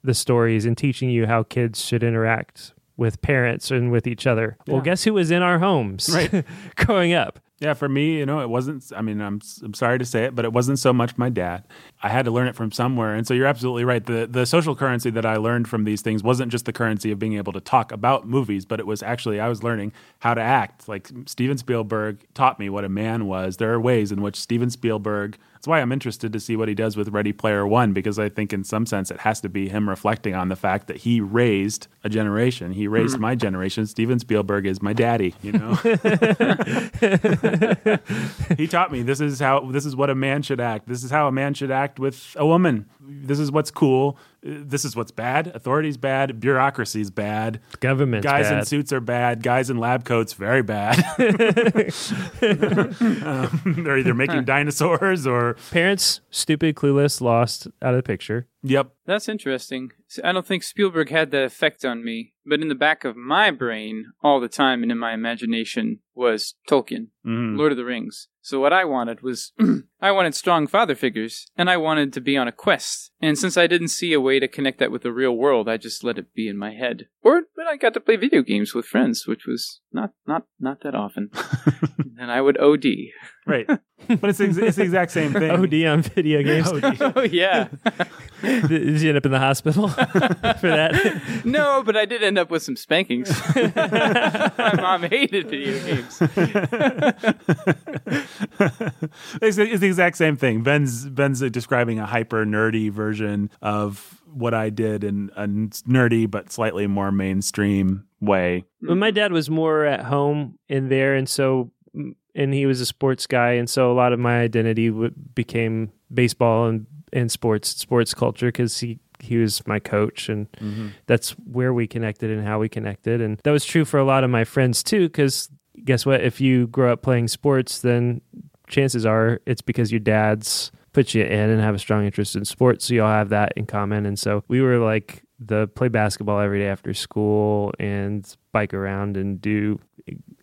Speaker 2: the stories and teaching you how kids should interact with parents and with each other. Well, guess who was in our homes
Speaker 1: Right.
Speaker 2: growing up?
Speaker 1: Yeah, for me, you know, it wasn't. I mean, I'm I'm sorry to say it, but it wasn't so much my dad. I had to learn it from somewhere, and so you're absolutely right. the The social currency that I learned from these things wasn't just the currency of being able to talk about movies, but it was actually I was learning how to act. Like Steven Spielberg taught me what a man was. There are ways in which Steven Spielberg. That's why I'm interested to see what he does with Ready Player One, because I think in some sense it has to be him reflecting on the fact that he raised a generation. He raised hmm. my generation. Steven Spielberg is my daddy. You know. he taught me this is how this is what a man should act. This is how a man should act with a woman. This is what's cool. Uh, This is what's bad. Authority's bad. Bureaucracy's bad.
Speaker 2: Government's
Speaker 1: Guys in suits are bad. Guys in lab coats very bad. um, they're either making dinosaurs or
Speaker 2: Parents, stupid, clueless, lost out of the picture.
Speaker 1: yep.
Speaker 3: That's interesting. I don't think Spielberg had that effect on me, but in the back of my brain, all the time and in my imagination, was Tolkien,
Speaker 1: Mhm.
Speaker 3: Lord of the Rings. So what I wanted was, I wanted strong father figures, and I wanted to be on a quest. And since I didn't see a way to connect that with the real world, I just let it be in my head. Or, but I got to play video games with friends, which was not, not, not that often. and I would OD.
Speaker 1: Right. But it's, ex- it's the exact same thing.
Speaker 2: OD on video games.
Speaker 1: OD.
Speaker 3: Oh yeah.
Speaker 2: Did you end up in the hospital for that?
Speaker 3: no, but I did end up with some spankings. my mom hated video games.
Speaker 1: it's, it's the exact same thing. Ben's Ben's describing a hyper nerdy version of what I did in a nerdy but slightly more mainstream way.
Speaker 2: Well, my dad was more at home in there, and so mm, and he was a sports guy, and so a lot of my identity w- became baseball and and sports sports culture because he he was my coach, and mm-hmm. that's where we connected and how we connected, and that was true for a lot of my friends too. Because guess what? If you grow up playing sports, then chances are it's because your dad's put you in and have a strong interest in sports, so you all have that in common. And so we were like the play basketball every day after school and bike around and do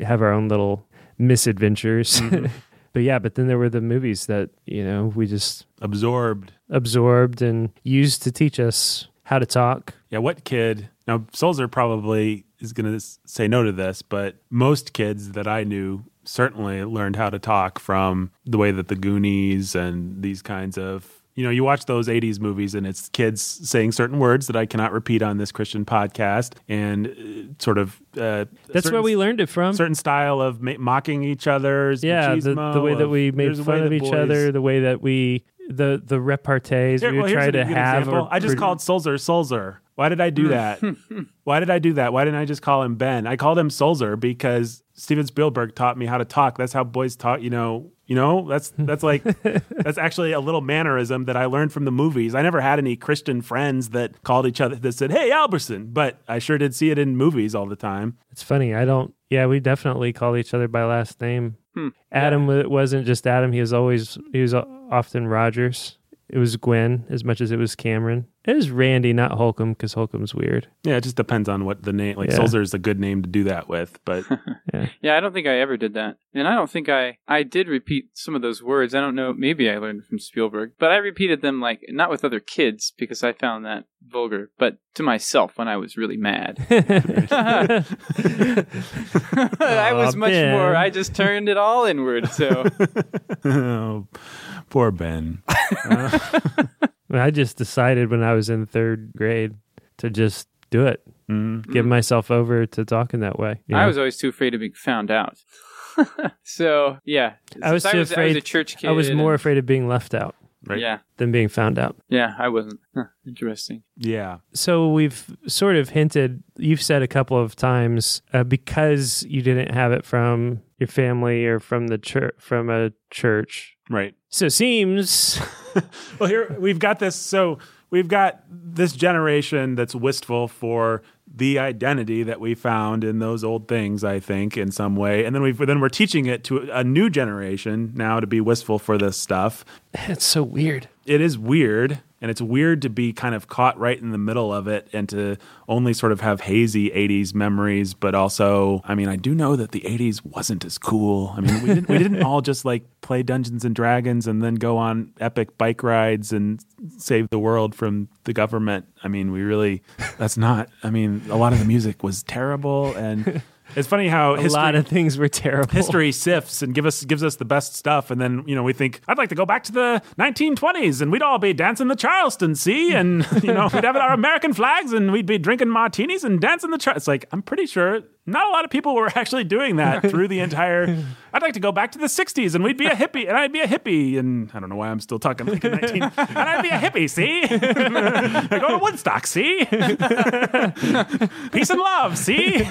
Speaker 2: have our own little misadventures. Mm-hmm. but yeah, but then there were the movies that you know we just
Speaker 1: Absorbed.
Speaker 2: absorbed and used to teach us how to talk.
Speaker 1: Yeah, what kid? Now, Solzer probably is going to say no to this, but most kids that I knew certainly learned how to talk from the way that the Goonies and these kinds of you know, you watch those 80s movies and it's kids saying certain words that I cannot repeat on this Christian podcast and uh, sort of. Uh,
Speaker 2: That's
Speaker 1: certain-
Speaker 2: where we learned it from.
Speaker 1: certain style of ma- mocking each other's
Speaker 2: yeah, the, the way that we made
Speaker 1: there's a way
Speaker 2: fun of each
Speaker 1: boys-
Speaker 2: other, the way that we the the repartees.
Speaker 1: Here-
Speaker 2: we
Speaker 1: well,
Speaker 2: would try to have. or
Speaker 1: I just called Solzer Solzer. Why did I do that? Why did I do that? Why didn't I just call him Ben? I called him Solzer because Steven Spielberg taught me how to talk. That's how boys talk. You know. You know. That's that's like that's actually a little mannerism that I learned from the movies. I never had any Christian friends that called each other that said, "Hey, Alberson," but I sure did see it in movies all the time.
Speaker 2: It's funny. I don't. Yeah, we definitely call each other by last name.
Speaker 3: Hmm.
Speaker 2: Adam wa- wasn't just Adam. He was always he was often Rogers. It was Gwen as much as it was Cameron. It was Randy, not Holcomb, because Holcomb's weird.
Speaker 1: Yeah, it just depends on what the name. Like
Speaker 2: Yeah.
Speaker 1: Solzer is a good name to do that with, but
Speaker 3: Yeah, yeah. I don't think I ever did that. And I don't think I I did repeat some of those words. I don't know, maybe I learned from Spielberg, but I repeated them like not with other kids because I found that vulgar, but to myself when I was really mad. I was much
Speaker 2: Ben.
Speaker 3: more I just turned it all inward, so
Speaker 1: oh, poor Ben.
Speaker 2: I just decided when I was in third grade to just do it,
Speaker 1: Mm.
Speaker 2: give myself over to talking that way. you
Speaker 3: I was always too afraid of being found out. so yeah.
Speaker 2: I was too
Speaker 3: I was, I was
Speaker 2: afraid-
Speaker 3: a church kid.
Speaker 2: I was more
Speaker 3: and-
Speaker 2: afraid of being left out
Speaker 1: Right.
Speaker 3: Yeah.
Speaker 2: than being found out.
Speaker 3: Yeah, I wasn't. Huh, interesting.
Speaker 1: Yeah.
Speaker 2: So we've sort of hinted, you've said a couple of times, uh, because you didn't have it from your family or from the church, from a church.
Speaker 1: Right.
Speaker 2: So it seems
Speaker 1: well, here we've got this. So we've got this generation that's wistful for the identity that we found in those old things. I think in some way, and then we've then we're teaching it to a new generation now to be wistful for this stuff.
Speaker 2: it's so weird.
Speaker 1: It is weird, and it's weird to be kind of caught right in the middle of it and to only sort of have hazy 80s memories but also i mean i do know that the 80s wasn't as cool. I mean we didn't, we didn't all just like play dungeons and dragons and then go on epic bike rides and save the world from the government. I mean we really that's not i mean a lot of the music was terrible and it's funny how
Speaker 2: A
Speaker 1: history,
Speaker 2: lot of things were terrible.
Speaker 1: history sifts and give us gives us the best stuff and then you know we think i'd like to go back to the 1920s and we'd all be dancing the charleston sea and you know we'd have our american flags and we'd be drinking martinis and dancing the char it's like i'm pretty sure not a lot of people were actually doing that through the entire i'd like to go back to the 60s and we'd be a hippie and i'd be a hippie and i don't know why i'm still talking like a 19 and i'd be a hippie see I go to woodstock see peace and love see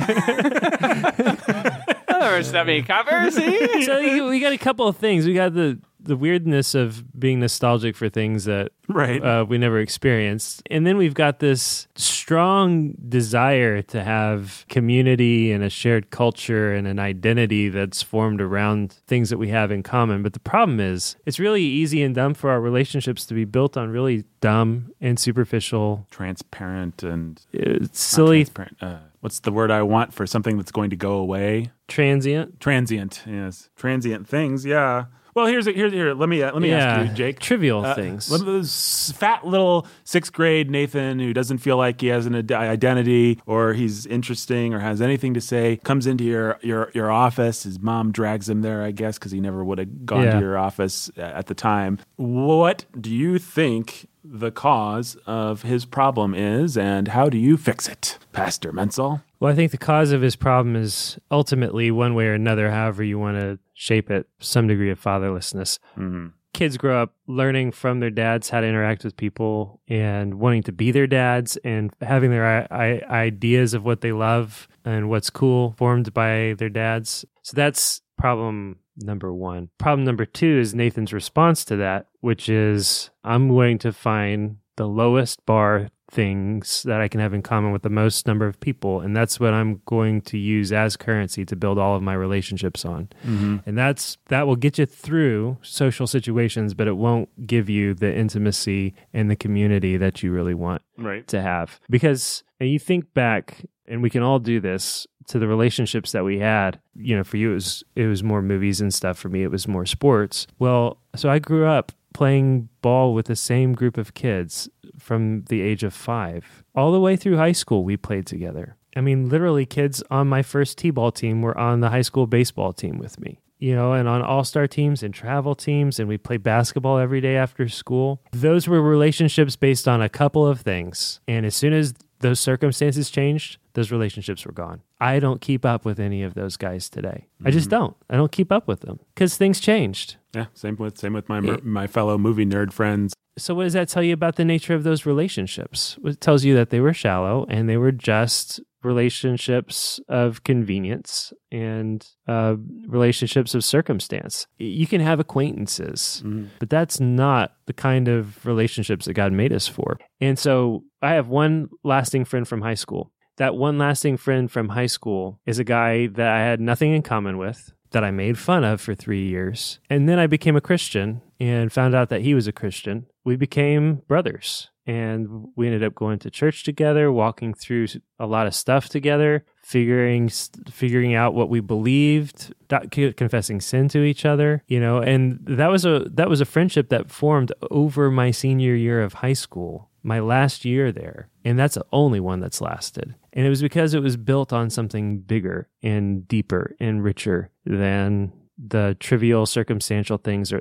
Speaker 3: Oh, stubby cover, see?
Speaker 2: so we got a couple of things. We got the the weirdness of being nostalgic for things that
Speaker 1: right
Speaker 2: uh, we never experienced. And then we've got this strong desire to have community and a shared culture and an identity that's formed around things that we have in common. But the problem is, it's really easy and dumb for our relationships to be built on really dumb and superficial,
Speaker 1: transparent and
Speaker 2: uh, silly,
Speaker 1: transparent. Uh, what's the word I want for something that's going to go away?
Speaker 2: transient.
Speaker 1: Transient, yes, transient things. Yeah. Well, here's a, here's here. Let me uh, let me ask you, Jake.
Speaker 2: Trivial
Speaker 1: Uh,
Speaker 2: things.
Speaker 1: One of those fat little sixth grade Nathan who doesn't feel like he has an ad- identity or he's interesting or has anything to say comes into your your your office. His mom drags him there, I guess, because he never would have gone
Speaker 2: Yeah.
Speaker 1: to your office uh, at the time. What do you think the cause of his problem is, and how do you fix it, Pastor Menzel?
Speaker 2: Well, I think the cause of his problem is ultimately one way or another, however you want to shape it, some degree of fatherlessness.
Speaker 1: Mm-hmm.
Speaker 2: Kids grow up learning from their dads how to interact with people and wanting to be their dads and having their I- I- ideas of what they love and what's cool formed by their dads. So that's problem number one. Problem number two is Nathan's response to that, which is I'm going to find the lowest bar things that I can have in common with the most number of people. And that's what I'm going to use as currency to build all of my relationships on.
Speaker 1: Mm-hmm.
Speaker 2: And that's that will get you through social situations, but it won't give you the intimacy and the community that you really want
Speaker 1: Right.
Speaker 2: to have. Because and you think back, and we can all do this to the relationships that we had. You know, for you it was it was more movies and stuff. For me, it was more sports. Well, so I grew up playing ball with the same group of kids from the age of five all the way through high school. We played together. I mean, literally, kids on my first t-ball team were on the high school baseball team with me you know, and on all star teams and travel teams, and we played basketball every day after school. Those were relationships based on a couple of things. And as soon as those circumstances changed, those relationships were gone. I don't keep up with any of those guys today. I just mm-hmm. don't. I don't keep up with them because things changed.
Speaker 1: Yeah, same with same with my mer- my fellow movie nerd friends.
Speaker 2: So, what does that tell you about the nature of those relationships? It tells you that they were shallow and they were just relationships of convenience and uh, relationships of circumstance. You can have acquaintances, but that's not the kind of relationships that God made us for. And so, I have one lasting friend from high school. That one lasting friend from high school is a guy that I had nothing in common with that I made fun of for three years. And then I became a Christian and found out that he was a Christian. We became brothers and we ended up going to church together, walking through a lot of stuff together, figuring figuring out what we believed, confessing sin to each other, you know, and that was a that was a friendship that formed over my senior year of high school, my last year there. And that's the only one that's lasted. And it was because it was built on something bigger and deeper and richer than the trivial circumstantial things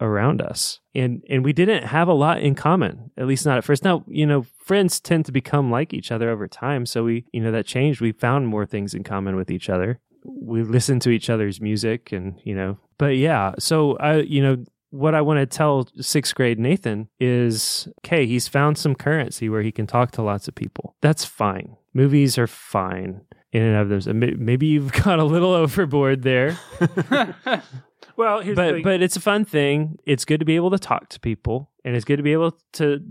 Speaker 2: around us. And and we didn't have a lot in common, at least not at first. Now, you know, friends tend to become like each other over time, so we, you know, that changed. We found more things in common with each other. We listened to each other's music and, you know, but yeah, so I, you know, what I want to tell sixth grade Nathan is okay, he's found some currency where he can talk to lots of people. That's fine. Movies are fine in and of themselves. Maybe you've got a little overboard there.
Speaker 1: well,
Speaker 2: but but it's a fun thing. It's good to be able to talk to people, and it's good to be able to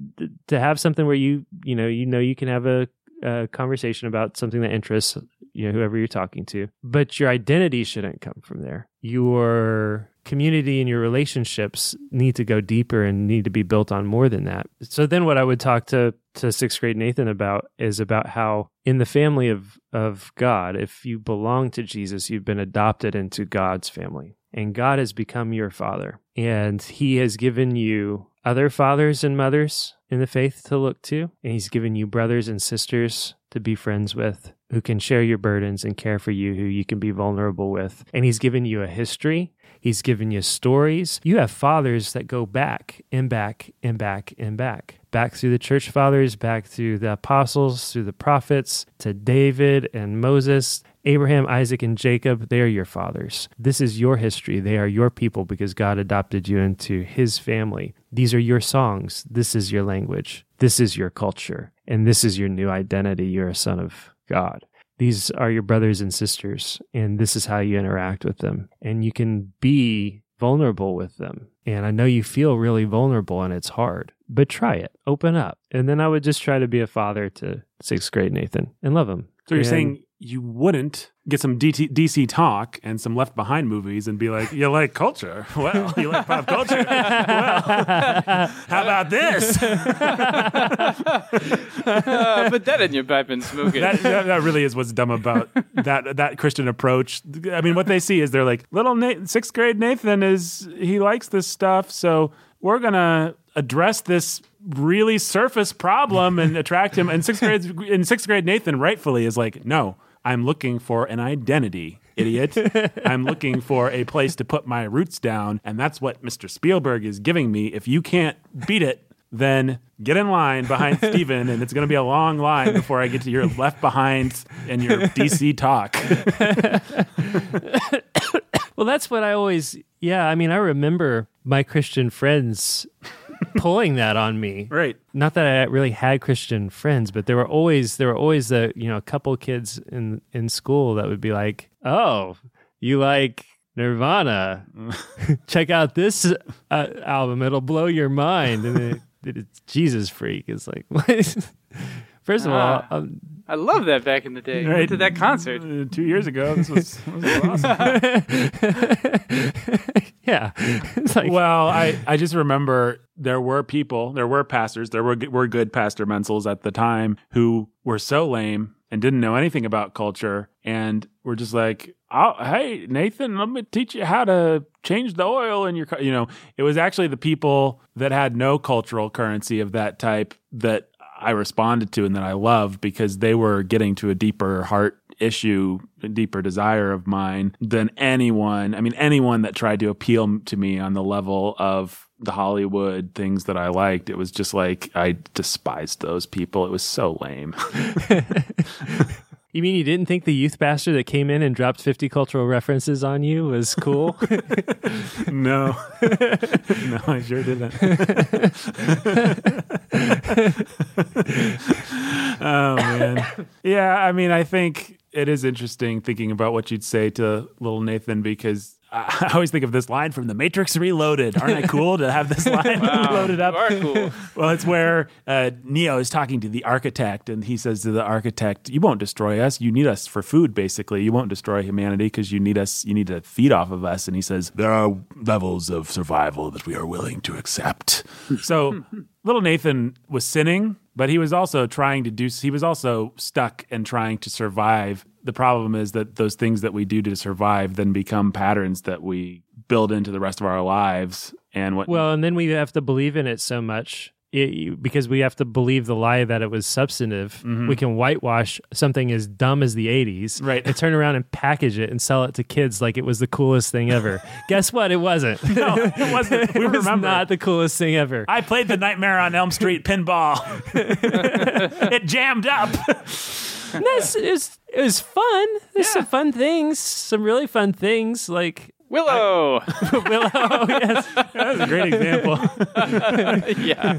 Speaker 2: to have something where you you know you know you can have a, a conversation about something that interests you know whoever you're talking to. But your identity shouldn't come from there. Your community and your relationships need to go deeper and need to be built on more than that. So then what I would talk to to sixth grade Nathan about is about how in the family of of God, if you belong to Jesus, you've been adopted into God's family. And God has become your father. And he has given you other fathers and mothers in the faith to look to. And he's given you brothers and sisters to be friends with who can share your burdens and care for you, who you can be vulnerable with. And he's given you a history. He's given you stories. You have fathers that go back and back and back and back. Back through the church fathers, back through the apostles, through the prophets, to David and Moses, Abraham, Isaac, and Jacob. They are your fathers. This is your history. They are your people because God adopted you into his family. These are your songs. This is your language. This is your culture. And this is your new identity. You're a son of God. These are your brothers and sisters, and this is how you interact with them. And you can be vulnerable with them. And I know you feel really vulnerable and it's hard, but try it. Open up. And then I would just try to be a father to sixth grade Nathan and love him.
Speaker 1: So you're
Speaker 2: And-
Speaker 1: saying you wouldn't get some DT, DC talk and some Left Behind movies and be like, you like culture? Well, you like pop culture? well, how about this?
Speaker 3: Uh, put that in your pipe and smoke it.
Speaker 1: that, that, that really is what's dumb about that that Christian approach. I mean, what they see is they're like, little Nathan, sixth grade Nathan is he likes this stuff, so we're gonna address this really surface problem and attract him. And sixth grade in sixth grade Nathan rightfully is like, no, I'm looking for an identity. Idiot. I'm looking for a place to put my roots down. And that's what Mr. Spielberg is giving me. If you can't beat it, then get in line behind Steven, and it's going to be a long line before I get to your left behind and your DC talk.
Speaker 2: Well, that's what I always, yeah. I mean, I remember my Christian friends pulling that on me.
Speaker 1: Right.
Speaker 2: Not that I really had Christian friends, but there were always there were always the you know a couple kids in in school that would be like, "Oh, you like Nirvana? Check out this uh, album; it'll blow your mind." And then it, it's Jesus freak. It's like, what? First of all,
Speaker 3: Ah.
Speaker 2: um,
Speaker 3: I love that back in the day.
Speaker 1: Right.
Speaker 3: went to that concert.
Speaker 1: Uh, two years ago, this was, this was awesome.
Speaker 2: yeah, it's like
Speaker 1: well, I, I just remember there were people, there were pastors, there were were good pastor mensels at the time who were so lame and didn't know anything about culture and were just like, oh, "Hey, Nathan, let me teach you how to change the oil in your car." You know, it was actually the people that had no cultural currency of that type that I responded to and that I loved because they were getting to a deeper heart issue, a deeper desire of mine than anyone. I mean, anyone that tried to appeal to me on the level of the Hollywood things that I liked. It was just like I despised those people. It was so lame.
Speaker 2: You mean you didn't think the youth pastor that came in and dropped 50 cultural references on you was cool?
Speaker 1: no, no, I sure didn't. oh man, yeah. I mean, I think it is interesting thinking about what you'd say to little Nathan because I I always think of this line from The Matrix Reloaded. Aren't I cool to have this line loaded up?
Speaker 3: You are cool.
Speaker 1: Well, it's where uh, Neo is talking to the architect, and he says to the architect, "You won't destroy us. You need us for food, basically. You won't destroy humanity because you need us. You need to feed off of us." And he says, "There are levels of survival that we are willing to accept." so, little Nathan was sinning, but he was also trying to do. He was also stuck and trying to survive. The problem is that those things that we do to survive then become patterns that we build into the rest of our lives. And what
Speaker 2: well, and then we have to believe in it so much. It, because we have to believe the lie that it was substantive, mm-hmm. we can whitewash something as dumb as the 80s
Speaker 1: Right.
Speaker 2: and turn around and package it and sell it to kids like it was the coolest thing ever. Guess what? It wasn't.
Speaker 1: No, it wasn't. We
Speaker 2: it was
Speaker 1: remember.
Speaker 2: not the coolest thing ever.
Speaker 1: I played the Nightmare on Elm Street pinball. it jammed up.
Speaker 2: That's, it, was, it was fun. There's some fun things, some really fun things like
Speaker 3: Willow.
Speaker 2: Willow. yes.
Speaker 1: That was a great example.
Speaker 3: yeah.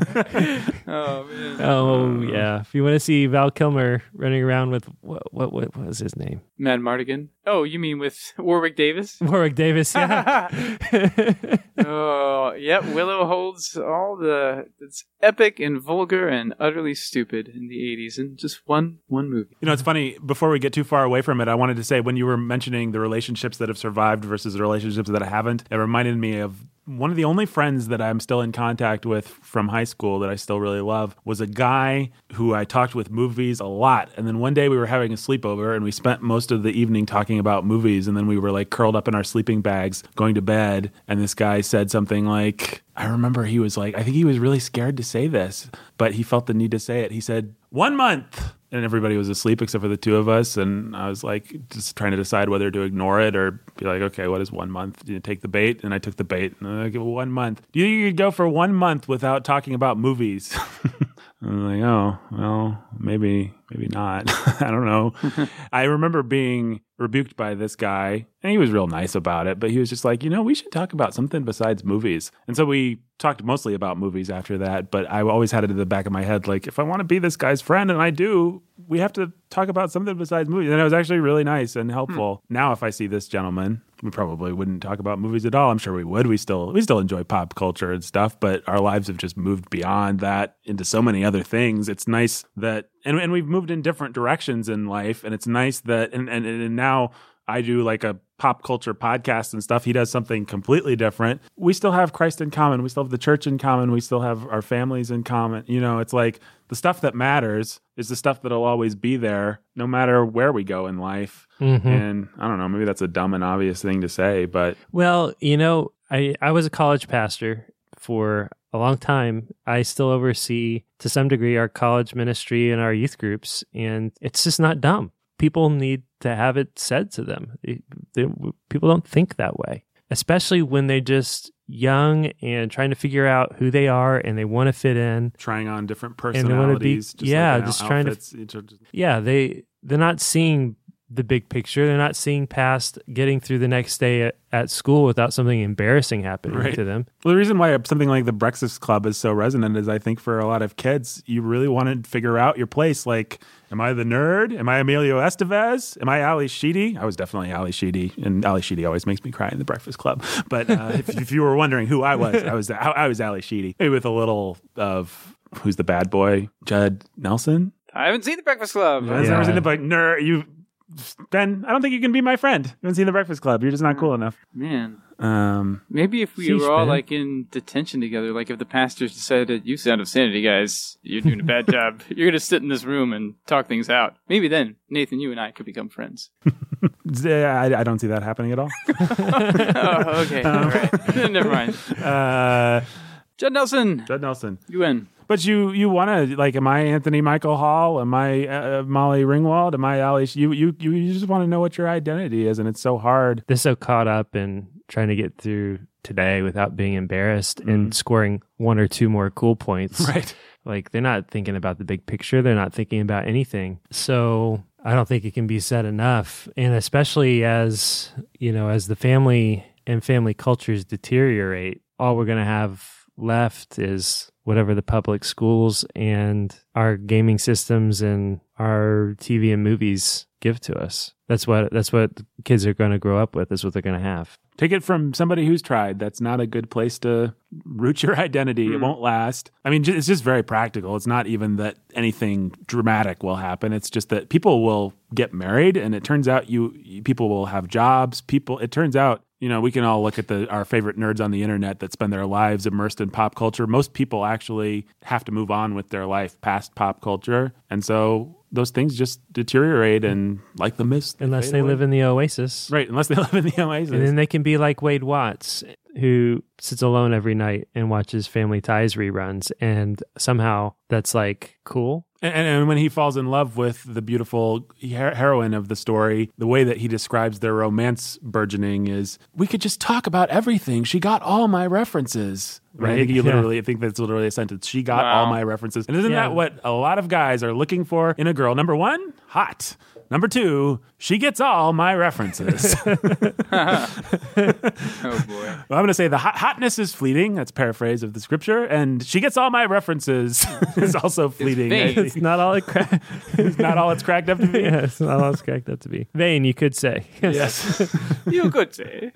Speaker 3: Oh man.
Speaker 2: Oh yeah. If you want to see Val Kilmer running around with what what what was his name?
Speaker 3: Madmartigan. Oh, you mean with Warwick Davis?
Speaker 2: Warwick Davis. Yeah.
Speaker 3: oh, yep. Willow holds all the. It's epic and vulgar and utterly stupid in the '80s, in just one one movie.
Speaker 1: You know, it's funny. Before we get too far away from it, I wanted to say when you were mentioning the relationships that have survived versus the relationships that haven't, it reminded me of one of the only friends that I'm still in contact with from high school that I still really love was a guy who I talked with movies a lot. And then one day we were having a sleepover and we spent most of the evening talking about movies. And then we were like curled up in our sleeping bags going to bed. And this guy said something like, I remember he was like, I think he was really scared to say this, but he felt the need to say it. He said, one month. And everybody was asleep except for the two of us. And I was like, just trying to decide whether to ignore it or be like, okay, what is one month? Do you take the bait? And I took the bait. And I go, one month. Do you think you could go for one month without talking about movies? I'm like, oh, well, maybe, maybe not. I don't know. I remember being rebuked by this guy, and he was real nice about it, but he was just like, you know, we should talk about something besides movies. And so we talked mostly about movies after that, but I always had it in the back of my head, like, if I want to be this guy's friend, and I do, we have to talk about something besides movies. And it was actually really nice and helpful. Hmm. Now, if I see this gentleman, we probably wouldn't talk about movies at all. I'm sure we would. We still we still enjoy pop culture and stuff, but our lives have just moved beyond that into so many other things. It's nice that and and we've moved in different directions in life, and it's nice that and and, and now I do like a pop culture podcast and stuff. He does something completely different. We still have Christ in common. We still have the church in common. We still have our families in common. You know, it's like the stuff that matters is the stuff that'll always be there no matter where we go in life.
Speaker 2: Mhm.
Speaker 1: And I don't know, maybe that's a dumb and obvious thing to say, but
Speaker 2: Well, you know, I I was a college pastor for a long time. I still oversee to some degree our college ministry and our youth groups, and it's just not dumb. People need to have it said to them. They- they- people don't think that way, especially when they're just young and trying to figure out who they are and they want to fit in.
Speaker 1: trying on different
Speaker 2: they wanna be-
Speaker 1: personalities. just
Speaker 2: yeah,
Speaker 1: like,
Speaker 2: just trying to-
Speaker 1: outfits,
Speaker 2: Yeah, they they're not seeing the big picture. They're not seeing past getting through the next day at, at school without something embarrassing happening
Speaker 1: Right.
Speaker 2: to them.
Speaker 1: Well, the reason why something like the Breakfast Club is so resonant is I think for a lot of kids, you really want to figure out your place. Like, am I the nerd? Am I Emilio Estevez? Am I Ally Sheedy? I was definitely Ally Sheedy, and Ally Sheedy always makes me cry in the Breakfast Club. But uh, if, if you were wondering who I was, I was I, I was Ally Sheedy, maybe with a little of who's the bad boy, Judd Nelson.
Speaker 3: I haven't seen The Breakfast Club.
Speaker 1: I've never seen the but nerd. You, Ben, I don't think you can be my friend. You haven't seen the Breakfast Club. You're just not cool enough.
Speaker 3: Man,
Speaker 1: Um,
Speaker 3: maybe if we
Speaker 2: Sheesh,
Speaker 3: were all
Speaker 2: Ben.
Speaker 3: like in detention together, like if the pastors decided, "You sound of sanity, guys. You're doing a bad job. You're gonna sit in this room and talk things out." Maybe then, Nathan, you and I could become friends.
Speaker 1: yeah, I, I don't see that happening at all.
Speaker 3: oh, okay, all right. Never mind.
Speaker 1: Uh,
Speaker 3: Judd Nelson,
Speaker 1: Judd Nelson.
Speaker 3: you win.
Speaker 1: But you you want to like? Am I Anthony Michael Hall? Am I uh, Molly Ringwald? Am I Ally? You you you just want to know what your identity is, and it's so hard.
Speaker 2: they're so caught up in trying to get through today without being embarrassed and scoring one or two more cool points.
Speaker 1: Right.
Speaker 2: Like they're not thinking about the big picture. They're not thinking about anything. So I don't think it can be said enough. And especially as, you know, as the family and family cultures deteriorate, all we're going to have left is whatever the public schools and our gaming systems and our TV and movies give to us. That's what that's what kids are going to grow up with. That's what they're going to have.
Speaker 1: Take it from somebody who's tried. That's not a good place to root your identity. It mm-hmm. won't last. I mean, it's just very practical. It's not even that anything dramatic will happen. It's just that people will get married, and it turns out you you- people will have jobs. People. It turns out. You know, we can all look at the our favorite nerds on the internet that spend their lives immersed in pop culture. Most people actually have to move on with their life past pop culture, and so those things just deteriorate and, like the mist,
Speaker 2: Unless
Speaker 1: fade
Speaker 2: they live in the oasis.
Speaker 1: right. Unless they live in the Oasis.
Speaker 2: And then they can be like Wade Watts, who sits alone every night and watches Family Ties reruns. And somehow that's like cool.
Speaker 1: And, and, and when he falls in love with the beautiful her- heroine of the story, the way that he describes their romance burgeoning is, "We could just talk about everything. She got all my references." Right? I
Speaker 2: Right,
Speaker 1: think he
Speaker 2: yeah.
Speaker 1: literally, I think that's literally a sentence. She got
Speaker 3: Wow.
Speaker 1: all my references, and isn't
Speaker 2: Yeah.
Speaker 1: that what a lot of guys are looking for in a girl? Number one, hot. Number two, she gets all my references.
Speaker 3: Oh boy.
Speaker 1: Well, I'm going to say the hot- hotness is fleeting. That's paraphrase of the scripture, and she gets all my references is also fleeting.
Speaker 3: vain.
Speaker 2: It's not all it cra-
Speaker 1: It's not all it's cracked up to be.
Speaker 2: yeah, it's not all it's cracked up to be. Vain, you could say.
Speaker 1: Yes.
Speaker 3: you could say.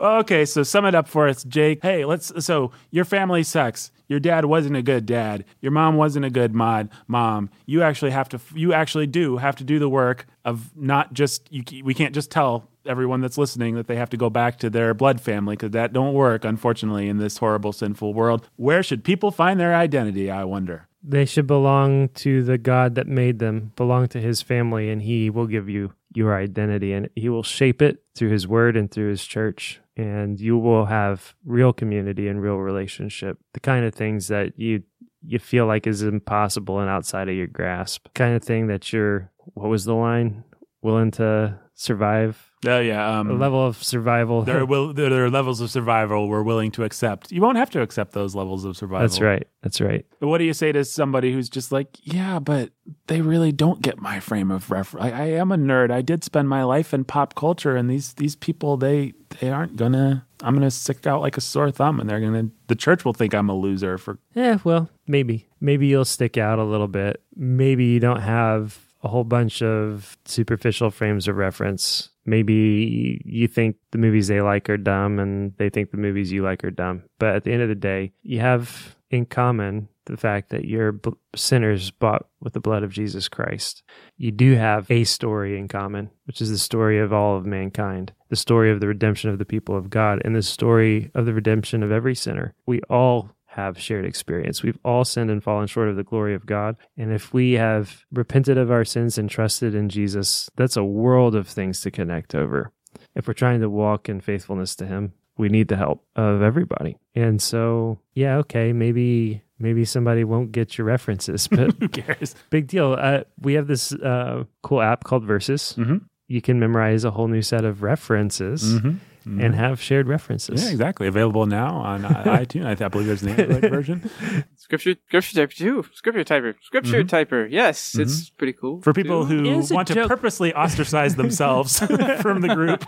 Speaker 1: Okay, so sum it up for us, Jake. Hey, let's. So your family sucks. Your dad wasn't a good dad. Your mom wasn't a good mod mom. You actually have to. You actually do have to do the work of not just. You, we can't just tell everyone that's listening that they have to go back to their blood family because that don't work, unfortunately, in this horrible, sinful world. Where should people find their identity? I wonder.
Speaker 2: They should belong to the God that made them, belong to his family, and he will give you your identity and he will shape it through his word and through his church. And you will have real community and real relationship, the kind of things that you you feel like is impossible and outside of your grasp. Kind of thing that you're what was the line? Willing to survive.
Speaker 1: Oh yeah. Um,
Speaker 2: A level of survival.
Speaker 1: there are will there are levels of survival we're willing to accept. You won't have to accept those levels of survival.
Speaker 2: That's right. That's right.
Speaker 1: But what do you say to somebody who's just like, yeah, but they really don't get my frame of reference. I, I am a nerd. I did spend my life in pop culture, and these these people they they aren't gonna. I'm gonna stick out like a sore thumb, and they're gonna. The church will think I'm a loser for.
Speaker 2: Yeah, well, maybe. Maybe you'll stick out a little bit. Maybe you don't have a whole bunch of superficial frames of reference. Maybe you think the movies they like are dumb and they think the movies you like are dumb. But at the end of the day, you have in common the fact that you're sinners bought with the blood of Jesus Christ. You do have a story in common, which is the story of all of mankind, the story of the redemption of the people of God, and the story of the redemption of every sinner. We all have shared experience. We've all sinned and fallen short of the glory of God. And if we have repented of our sins and trusted in Jesus, that's a world of things to connect over. If we're trying to walk in faithfulness to Him, we need the help of everybody. And so, yeah, okay, maybe maybe somebody won't get your references, but
Speaker 1: Who cares?
Speaker 2: big deal. Uh, we have this uh, cool app called Verses.
Speaker 1: Mhm.
Speaker 2: You can memorize a whole new set of references Mm-hmm. and have shared references.
Speaker 1: Yeah, exactly. Available now on uh, iTunes. I, I believe there's an Android version
Speaker 3: Scripture, scripture typer too. Scripture typer. Scripture mm-hmm. typer. Yes, it's mm-hmm. pretty cool.
Speaker 1: for people
Speaker 3: too.
Speaker 1: who want to purposely ostracize themselves from the group.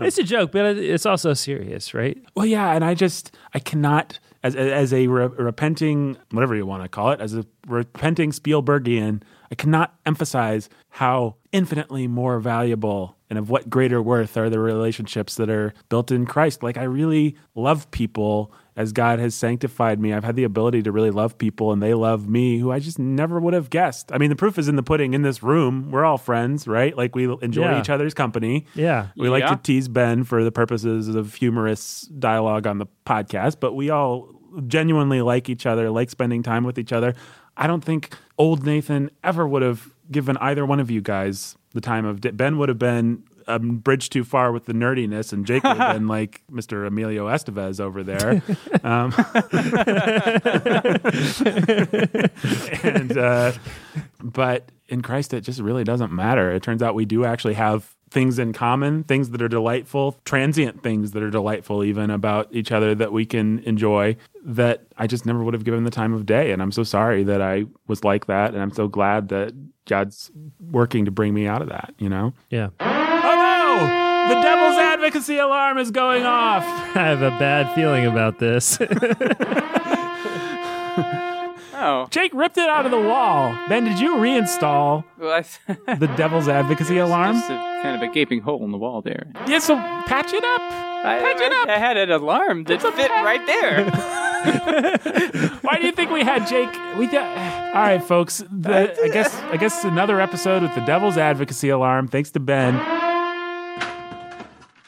Speaker 2: It's a joke, but it's also serious, right?
Speaker 1: Well, yeah, and I just I cannot as as a re- repenting whatever you want to call it as a repenting Spielbergian, I cannot emphasize how infinitely more valuable and of what greater worth are the relationships that are built in Christ. Like I really love people as God has sanctified me. I've had the ability to really love people and they love me who I just never would have guessed. I mean, the proof is in the pudding in this room. We're all friends, right? Like we enjoy
Speaker 2: Yeah.
Speaker 1: each other's company.
Speaker 2: Yeah.
Speaker 1: We like
Speaker 3: Yeah.
Speaker 1: to tease Ben for the purposes of humorous dialogue on the podcast, but we all genuinely like each other, like spending time with each other. I don't think old Nathan ever would have given either one of you guys the time of Ben would have been a bridge too far with the nerdiness, and Jake would have been like Mr. Emilio Estevez over there. Um, and uh, but in Christ, it just really doesn't matter. It turns out we do actually have things in common, things that are delightful, transient things that are delightful, even about each other that we can enjoy that I just never would have given the time of day. And I'm so sorry that I was like that. And I'm so glad that God's working to bring me out of that, you know?
Speaker 2: Yeah.
Speaker 1: Oh no! The devil's advocacy alarm is going off.
Speaker 2: I have a bad feeling about this.
Speaker 3: Oh,
Speaker 1: Jake ripped it out of the wall. Ben, did you reinstall
Speaker 3: well, I th-
Speaker 1: the devil's advocacy alarm?
Speaker 3: Just a, kind of a gaping hole in the wall there.
Speaker 1: Yeah, so patch it up.
Speaker 3: I,
Speaker 1: Patch it up.
Speaker 3: I had an alarm that fit right there.
Speaker 1: Why do you think we had Jake? We got. All right, folks. The, I guess. I guess another episode with the Devil's Advocacy Alarm. Thanks to Ben.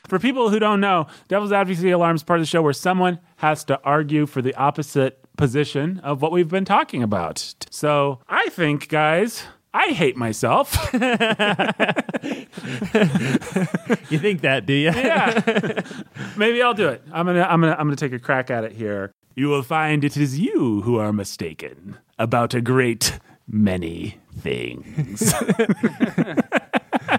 Speaker 1: For people who don't know, Devil's Advocacy Alarm is part of the show where someone has to argue for the opposite position of what we've been talking about. So I think, guys, I hate myself.
Speaker 2: you think that, do you?
Speaker 1: yeah. Maybe I'll do it. I'm gonna I'm gonna I'm gonna take a crack at it here. You will find it is you who are mistaken about a great many things.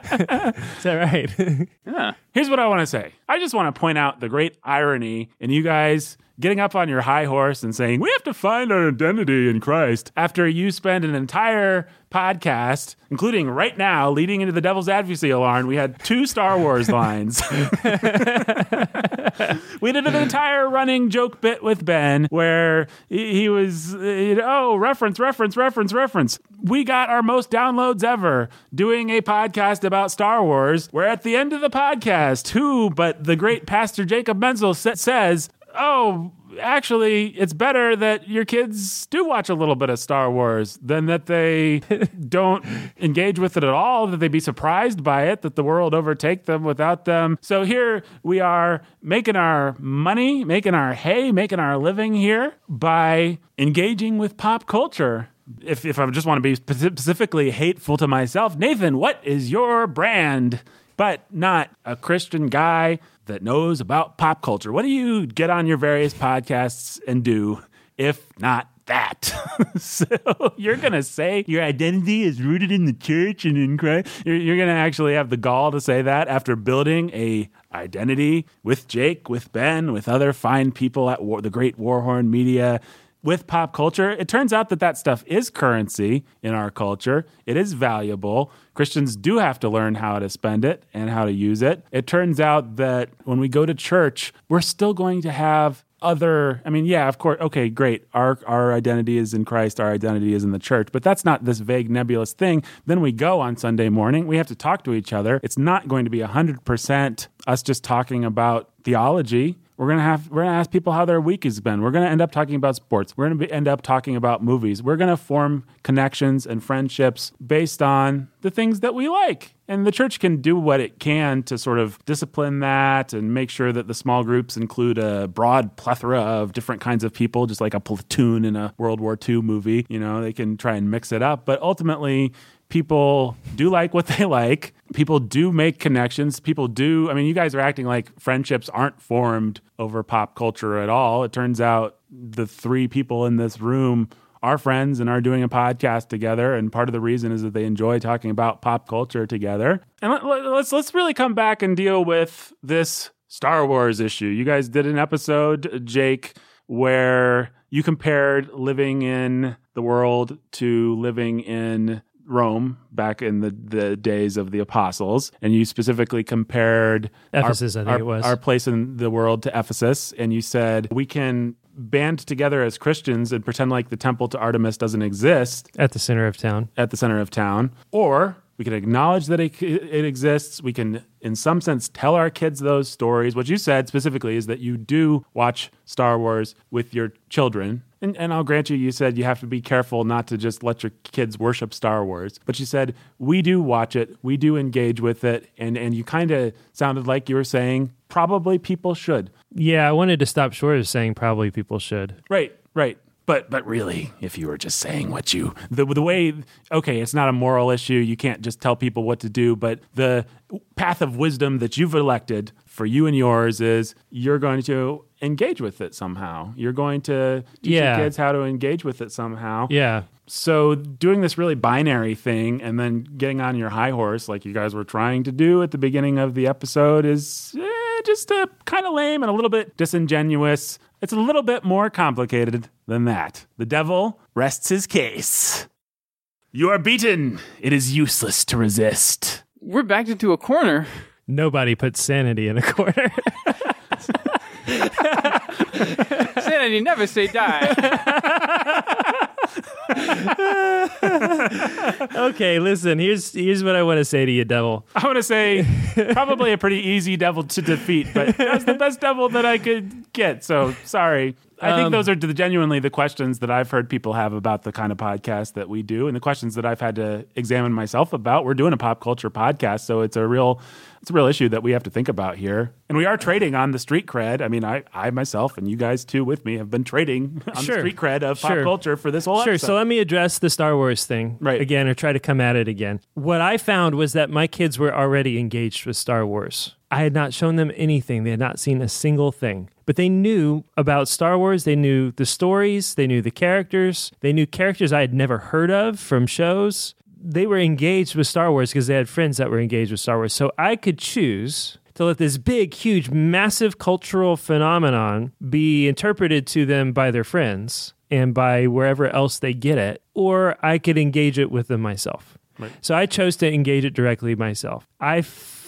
Speaker 2: Is that right?
Speaker 3: yeah.
Speaker 1: Here's what I want to say. I just want to point out the great irony in you guys getting up on your high horse and saying, We have to find our identity in Christ after you spend an entire podcast, including right now, leading into the Devil's Advocacy alarm. We had two Star Wars lines. we did an entire running joke bit with Ben where he was, oh, reference, reference, reference, reference. We got our most downloads ever doing a podcast about Star Wars, where at the end of the podcast, who but the great Pastor Jacob Menzel sa- says, oh, actually, it's better that your kids do watch a little bit of Star Wars than that they don't engage with it at all, that they be surprised by it, that the world overtake them without them. So here we are making our money, making our hay, making our living here by engaging with pop culture. If, if I just want to be specifically hateful to myself, Nathan, what is your brand? But not a Christian guy that knows about pop culture. What do you get on your various podcasts and do if not that? so you're going to say your identity is rooted in the church and in Christ. You're, you're going to actually have the gall to say that after building a identity with Jake, with Ben, with other fine people at War, the great Warhorn Media with pop culture, it turns out that that stuff is currency in our culture. It is valuable. Christians do have to learn how to spend it and how to use it. It turns out that when we go to church, we're still going to have other I mean, yeah, of course, okay, great. Our our identity is in Christ, our identity is in the church, but that's not this vague nebulous thing. Then we go on Sunday morning, we have to talk to each other. It's not going to be 100% us just talking about theology. We're gonna have we're gonna ask people how their week has been. We're gonna end up talking about sports. We're gonna be, end up talking about movies. We're gonna form connections and friendships based on the things that we like. And the church can do what it can to sort of discipline that and make sure that the small groups include a broad plethora of different kinds of people, just like a platoon in a World War II movie. You know, they can try and mix it up. But ultimately, people do like what they like. People do make connections. People do. I mean, you guys are acting like friendships aren't formed over pop culture at all. It turns out the three people in this room are friends and are doing a podcast together and part of the reason is that they enjoy talking about pop culture together. And let, let's let's really come back and deal with this Star Wars issue. You guys did an episode, Jake, where you compared living in the world to living in Rome back in the, the days of the apostles. And you specifically compared
Speaker 2: Ephesus,
Speaker 1: our,
Speaker 2: I think
Speaker 1: our-
Speaker 2: it was.
Speaker 1: our place in the world to Ephesus. And you said we can band together as Christians and pretend like the temple to Artemis doesn't exist
Speaker 2: At the center of town.
Speaker 1: at the center of town, or we can acknowledge that it, it exists. We can, in some sense, tell our kids those stories. What you said specifically is that you do watch Star Wars with your children. And, and I'll grant you, you said you have to be careful not to just let your kids worship Star Wars. But you said, we do watch it, we do engage with it. And, and you kind of sounded like you were saying, probably people should.
Speaker 2: Yeah, I wanted to stop short of saying probably people should.
Speaker 1: Right, right. But but really, if you were just saying what you the the way okay, it's not a moral issue. You can't just tell people what to do, but the path of wisdom that you've elected for you and yours is you're going to engage with it somehow. You're going to teach
Speaker 2: Yeah.
Speaker 1: your kids how to engage with it somehow.
Speaker 2: Yeah.
Speaker 1: So doing this really binary thing and then getting on your high horse, like you guys were trying to do at the beginning of the episode, is eh, just uh, kind of lame and a little bit disingenuous. It's a little bit more complicated than that. The devil rests his case. You are beaten. It is useless to resist.
Speaker 3: We're backed into a corner.
Speaker 2: Nobody puts sanity in a corner.
Speaker 3: Sanity never say die.
Speaker 2: okay, listen. Here's here's what I want to say to you, devil.
Speaker 1: I want to say probably a pretty easy devil to defeat, but that's the best devil that I could get. So sorry. I think
Speaker 2: Um,
Speaker 1: those are genuinely the questions that I've heard people have about the kind of podcast that we do, and the questions that I've had to examine myself about. We're doing a pop culture podcast, so it's a real, it's a real issue that we have to think about here. And we are trading on the street cred. I mean, I, I myself, and you guys too with me, have been trading on
Speaker 2: Sure.
Speaker 1: the street cred of pop culture for this whole
Speaker 2: Sure.
Speaker 1: episode.
Speaker 2: So let me address the Star Wars thing
Speaker 1: Right.
Speaker 2: again, or try to come at it again. What I found was that my kids were already engaged with Star Wars. I had not shown them anything. They had not seen a single thing. But they knew about Star Wars. They knew the stories. They knew the characters. They knew characters I had never heard of from shows. They were engaged with Star Wars because they had friends that were engaged with Star Wars. So I could choose to let this big, huge, massive cultural phenomenon be interpreted to them by their friends and by wherever else they get it, or I could engage it with them myself. So I chose to engage it directly myself. I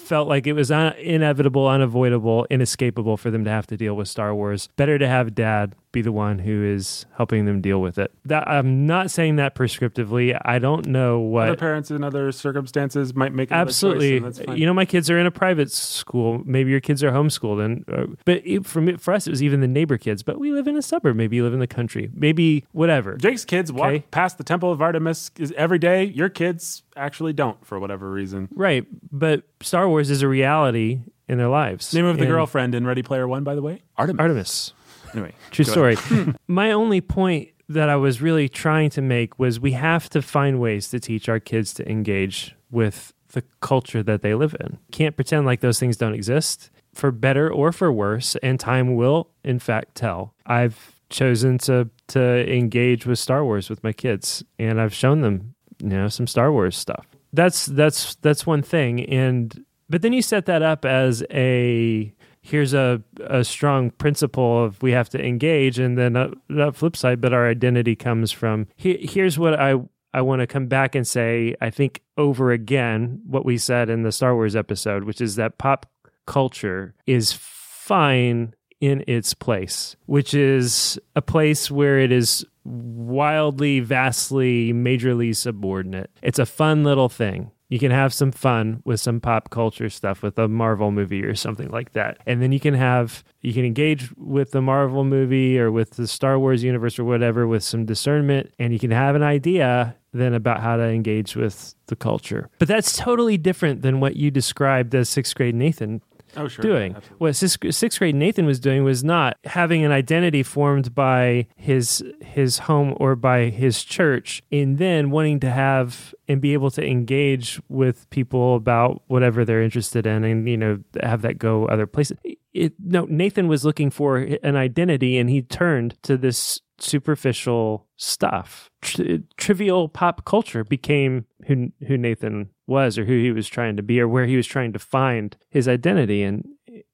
Speaker 2: felt like it was un- inevitable, unavoidable, inescapable for them to have to deal with Star Wars. Better to have dad be the one who is helping them deal with it. That I'm not saying that prescriptively. I don't know what
Speaker 1: other parents in other circumstances might make another choice,
Speaker 2: Absolutely.
Speaker 1: that's fine.
Speaker 2: You know, my kids are in a private school. Maybe your kids are homeschooled, and uh, but it, for me, for us, it was even the neighbor kids. But we live in a suburb. Maybe you live in the country. Maybe whatever.
Speaker 1: Jake's kids walk past the Temple of Artemis is- every day. Your kids actually don't, for whatever reason.
Speaker 2: Right. But Star Wars is a reality in their lives.
Speaker 1: Name of the
Speaker 2: And-
Speaker 1: girlfriend in Ready Player One, by the way, Artemis.
Speaker 2: Artemis.
Speaker 1: Anyway,
Speaker 2: True story. My only point that I was really trying to make was we have to find ways to teach our kids to engage with the culture that they live in. Can't pretend like those things don't exist for better or for worse, and time will in fact tell. I've chosen to to engage with Star Wars with my kids and I've shown them, you know, some Star Wars stuff. That's that's that's one thing and but then you set that up as a here's a, a strong principle of we have to engage and then uh, the flip side but our identity comes from he, here's what i i want to come back and say i think over again what we said in the star wars episode which is that pop culture is fine in its place which is a place where it is wildly vastly majorly subordinate. It's a fun little thing you can have some fun with some pop culture stuff with a Marvel movie or something like that. And then you can have you can engage with the Marvel movie or with the Star Wars universe or whatever with some discernment and you can have an idea then about how to engage with the culture. But that's totally different than what you described as 6th grade Nathan
Speaker 1: Oh, sure.
Speaker 2: doing. What sixth, sixth grade Nathan was doing was not having an identity formed by his his home or by his church, and then wanting to have and be able to engage with people about whatever they're interested in, and you know have that go other places. It, no, Nathan was looking for an identity, and he turned to this superficial stuff. Tri- trivial pop culture became who who Nathan was, or who he was trying to be, or where he was trying to find his identity, and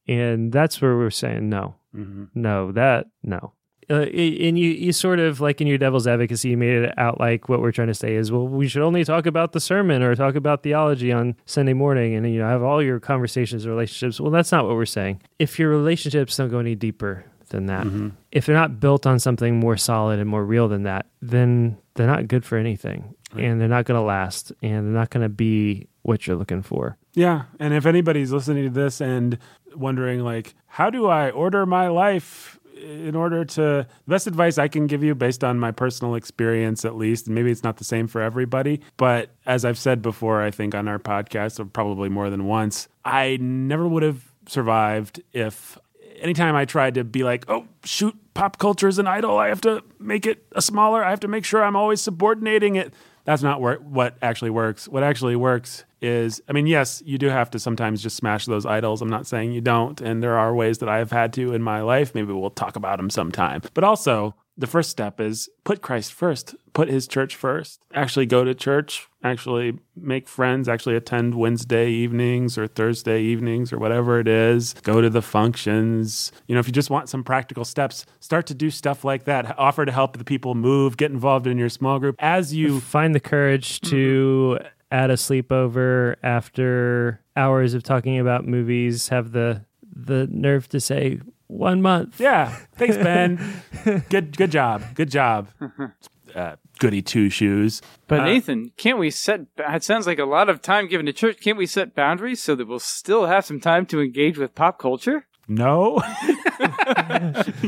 Speaker 2: and that's where we're saying no,
Speaker 1: Mhm.
Speaker 2: no, that no. Uh, and you, you sort of like in your devil's advocacy, you made it out like what we're trying to say is, well, we should only talk about the sermon or talk about theology on Sunday morning, and you know have all your conversations and relationships. Well, that's not what we're saying. If your relationships don't go any deeper than that, if they're not built on something more solid and more real than that, then they're not good for anything, and they're not going to last, and they're not going to be what you're looking for.
Speaker 1: Yeah, and if anybody's listening to this and wondering, like, how do I order my life in order to the best advice I can give you based on my personal experience, at least, and maybe it's not the same for everybody, but as I've said before, I think on our podcast, or probably more than once, I never would have survived if anytime I tried to be like, oh, shoot, pop culture is an idol. I have to make it a smaller. I have to make sure I'm always subordinating it. That's not what actually works. What actually works is, I mean, yes, you do have to sometimes just smash those idols. I'm not saying you don't. And there are ways that I have had to in my life. Maybe we'll talk about them sometime. But also, the first step is put Christ first, put his church first. Actually go to church, actually make friends, actually attend Wednesday evenings or Thursday evenings or whatever it is. Go to the functions. You know, if you just want some practical steps, start to do stuff like that. Offer to help the people move, get involved in your small group. As you
Speaker 2: Find the courage to mm-hmm. Add a sleepover after hours of talking about movies. Have the the nerve to say one month.
Speaker 1: Yeah. Thanks, Ben. good good job. Good job. Uh, goody two shoes.
Speaker 3: But
Speaker 1: Uh,
Speaker 3: Nathan, can't we set? It sounds like a lot of time given to church. Can't we set boundaries so that we'll still have some time to engage with pop culture?
Speaker 1: No.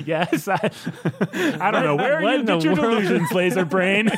Speaker 1: yes. I, I don't know. Where
Speaker 2: what
Speaker 1: you get your delusions, laser brain?